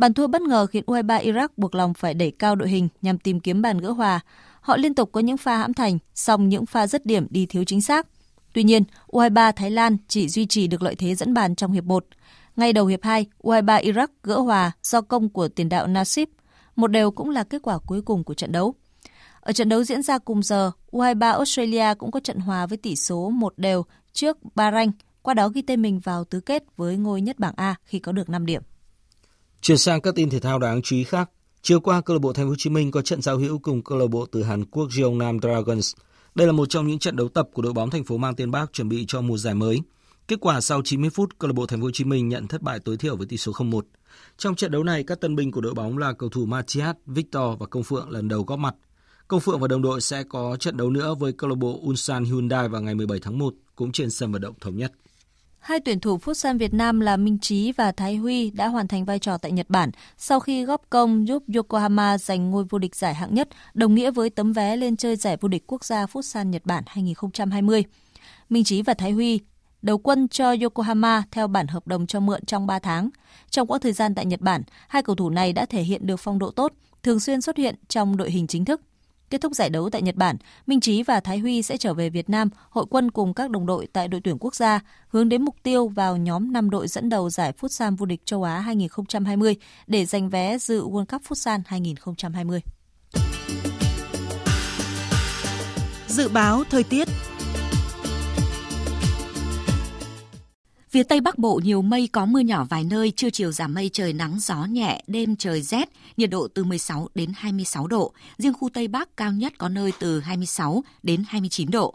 Bàn thua bất ngờ khiến U23 Iraq buộc lòng phải đẩy cao đội hình nhằm tìm kiếm bàn gỡ hòa. Họ liên tục có những pha hãm thành, song những pha dứt điểm đi thiếu chính xác. Tuy nhiên, U23 Thái Lan chỉ duy trì được lợi thế dẫn bàn trong hiệp 1. Ngay đầu hiệp 2, U23 Iraq gỡ hòa do công của tiền đạo Nasib. Một đều cũng là kết quả cuối cùng của trận đấu. Ở trận đấu diễn ra cùng giờ, U23 Australia cũng có trận hòa với tỷ số một đều trước Bahrain, qua đó ghi tên mình vào tứ kết với ngôi nhất bảng A khi có được 5 điểm. Chuyển sang các tin thể thao đáng chú ý khác. Chiều qua, câu lạc bộ Thành phố Hồ Chí Minh có trận giao hữu cùng câu lạc bộ từ Hàn Quốc Jeonnam Dragons. Đây là một trong những trận đấu tập của đội bóng thành phố mang tên Bác chuẩn bị cho mùa giải mới. Kết quả sau 90 phút, câu lạc bộ Thành phố Hồ Chí Minh nhận thất bại tối thiểu với tỷ số 0-1. Trong trận đấu này, các tân binh của đội bóng là cầu thủ Matias Victor và Công Phượng lần đầu góp mặt. Công Phượng và đồng đội sẽ có trận đấu nữa với câu lạc bộ Ulsan Hyundai vào ngày 17 tháng 1, cũng trên sân vận động thống nhất. Hai tuyển thủ Futsal Việt Nam là Minh Trí và Thái Huy đã hoàn thành vai trò tại Nhật Bản sau khi góp công giúp Yokohama giành ngôi vô địch giải hạng nhất, đồng nghĩa với tấm vé lên chơi giải vô địch quốc gia Futsal Nhật Bản 2020. Minh Trí và Thái Huy đầu quân cho Yokohama theo bản hợp đồng cho mượn trong 3 tháng. Trong quãng thời gian tại Nhật Bản, hai cầu thủ này đã thể hiện được phong độ tốt, thường xuyên xuất hiện trong đội hình chính thức. Kết thúc giải đấu tại Nhật Bản, Minh Trí và Thái Huy sẽ trở về Việt Nam hội quân cùng các đồng đội tại đội tuyển quốc gia, hướng đến mục tiêu vào nhóm 5 đội dẫn đầu giải Futsal vô địch châu Á 2020 để giành vé dự World Cup Futsal 2020. Dự báo thời tiết Phía Tây Bắc Bộ nhiều mây có mưa nhỏ vài nơi, trưa chiều giảm mây trời nắng gió nhẹ, đêm trời rét, nhiệt độ từ 16 đến 26 độ. Riêng khu Tây Bắc cao nhất có nơi từ 26 đến 29 độ.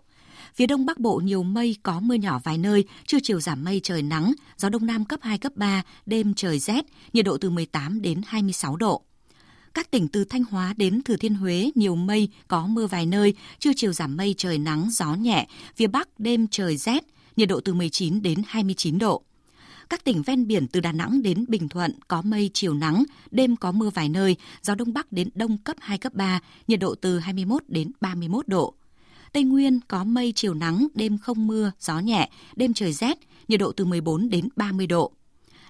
Phía Đông Bắc Bộ nhiều mây có mưa nhỏ vài nơi, trưa chiều giảm mây trời nắng, gió Đông Nam cấp 2, cấp 3, đêm trời rét, nhiệt độ từ 18 đến 26 độ. Các tỉnh từ Thanh Hóa đến Thừa Thiên Huế nhiều mây, có mưa vài nơi, trưa chiều giảm mây trời nắng, gió nhẹ, phía Bắc đêm trời rét, nhiệt độ từ 19 đến 29 độ. Các tỉnh ven biển từ Đà Nẵng đến Bình Thuận có mây chiều nắng, đêm có mưa vài nơi, gió đông bắc đến đông cấp 2 cấp 3, nhiệt độ từ 21 đến 31 độ. Tây Nguyên có mây chiều nắng, đêm không mưa, gió nhẹ, đêm trời rét, nhiệt độ từ 14 đến 30 độ.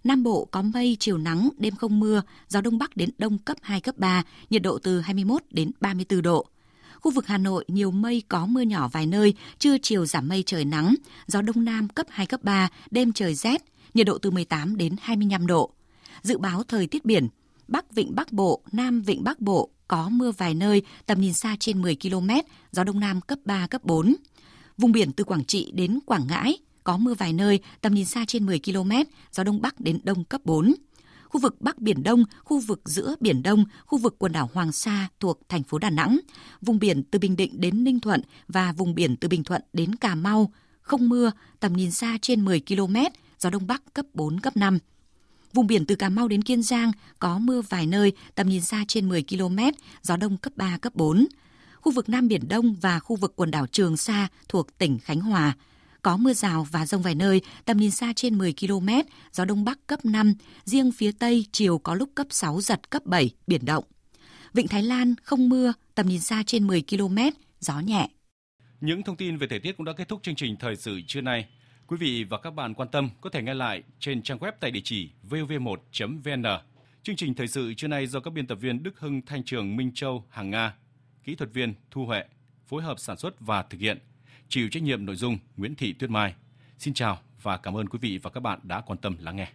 Nam Bộ có mây, chiều nắng, đêm không mưa, gió đông bắc đến đông cấp 2, cấp 3, nhiệt độ từ 21 đến 34 độ. Khu vực Hà Nội nhiều mây có mưa nhỏ vài nơi, trưa chiều giảm mây trời nắng, gió đông nam cấp 2, cấp 3, đêm trời rét, nhiệt độ từ 18 đến 25 độ. Dự báo thời tiết biển, Bắc Vịnh Bắc Bộ, Nam Vịnh Bắc Bộ có mưa vài nơi, tầm nhìn xa trên 10 km, gió đông nam cấp 3, cấp 4. Vùng biển từ Quảng Trị đến Quảng Ngãi có mưa vài nơi, tầm nhìn xa trên 10 km, gió đông bắc đến đông cấp 4. Khu vực Bắc Biển Đông, khu vực giữa Biển Đông, khu vực quần đảo Hoàng Sa thuộc thành phố Đà Nẵng, vùng biển từ Bình Định đến Ninh Thuận và vùng biển từ Bình Thuận đến Cà Mau, không mưa, tầm nhìn xa trên 10 km, gió đông bắc cấp 4, cấp 5. Vùng biển từ Cà Mau đến Kiên Giang có mưa vài nơi, tầm nhìn xa trên 10 km, gió đông cấp 3, cấp 4. Khu vực Nam Biển Đông và khu vực quần đảo Trường Sa thuộc tỉnh Khánh Hòa có mưa rào và rông vài nơi, tầm nhìn xa trên 10 km, gió đông bắc cấp 5, riêng phía tây chiều có lúc cấp 6 giật cấp 7, biển động. Vịnh Thái Lan không mưa, tầm nhìn xa trên 10 km, gió nhẹ. Những thông tin về thời tiết cũng đã kết thúc chương trình thời sự trưa nay. Quý vị và các bạn quan tâm có thể nghe lại trên trang web tại địa chỉ vv1.vn. Chương trình thời sự trưa nay do các biên tập viên Đức Hưng, Thanh Trường, Minh Châu, Hàng Nga, kỹ thuật viên Thu Huệ phối hợp sản xuất và thực hiện. Chịu trách nhiệm nội dung Nguyễn Thị Tuyết Mai. Xin chào và cảm ơn quý vị và các bạn đã quan tâm lắng nghe.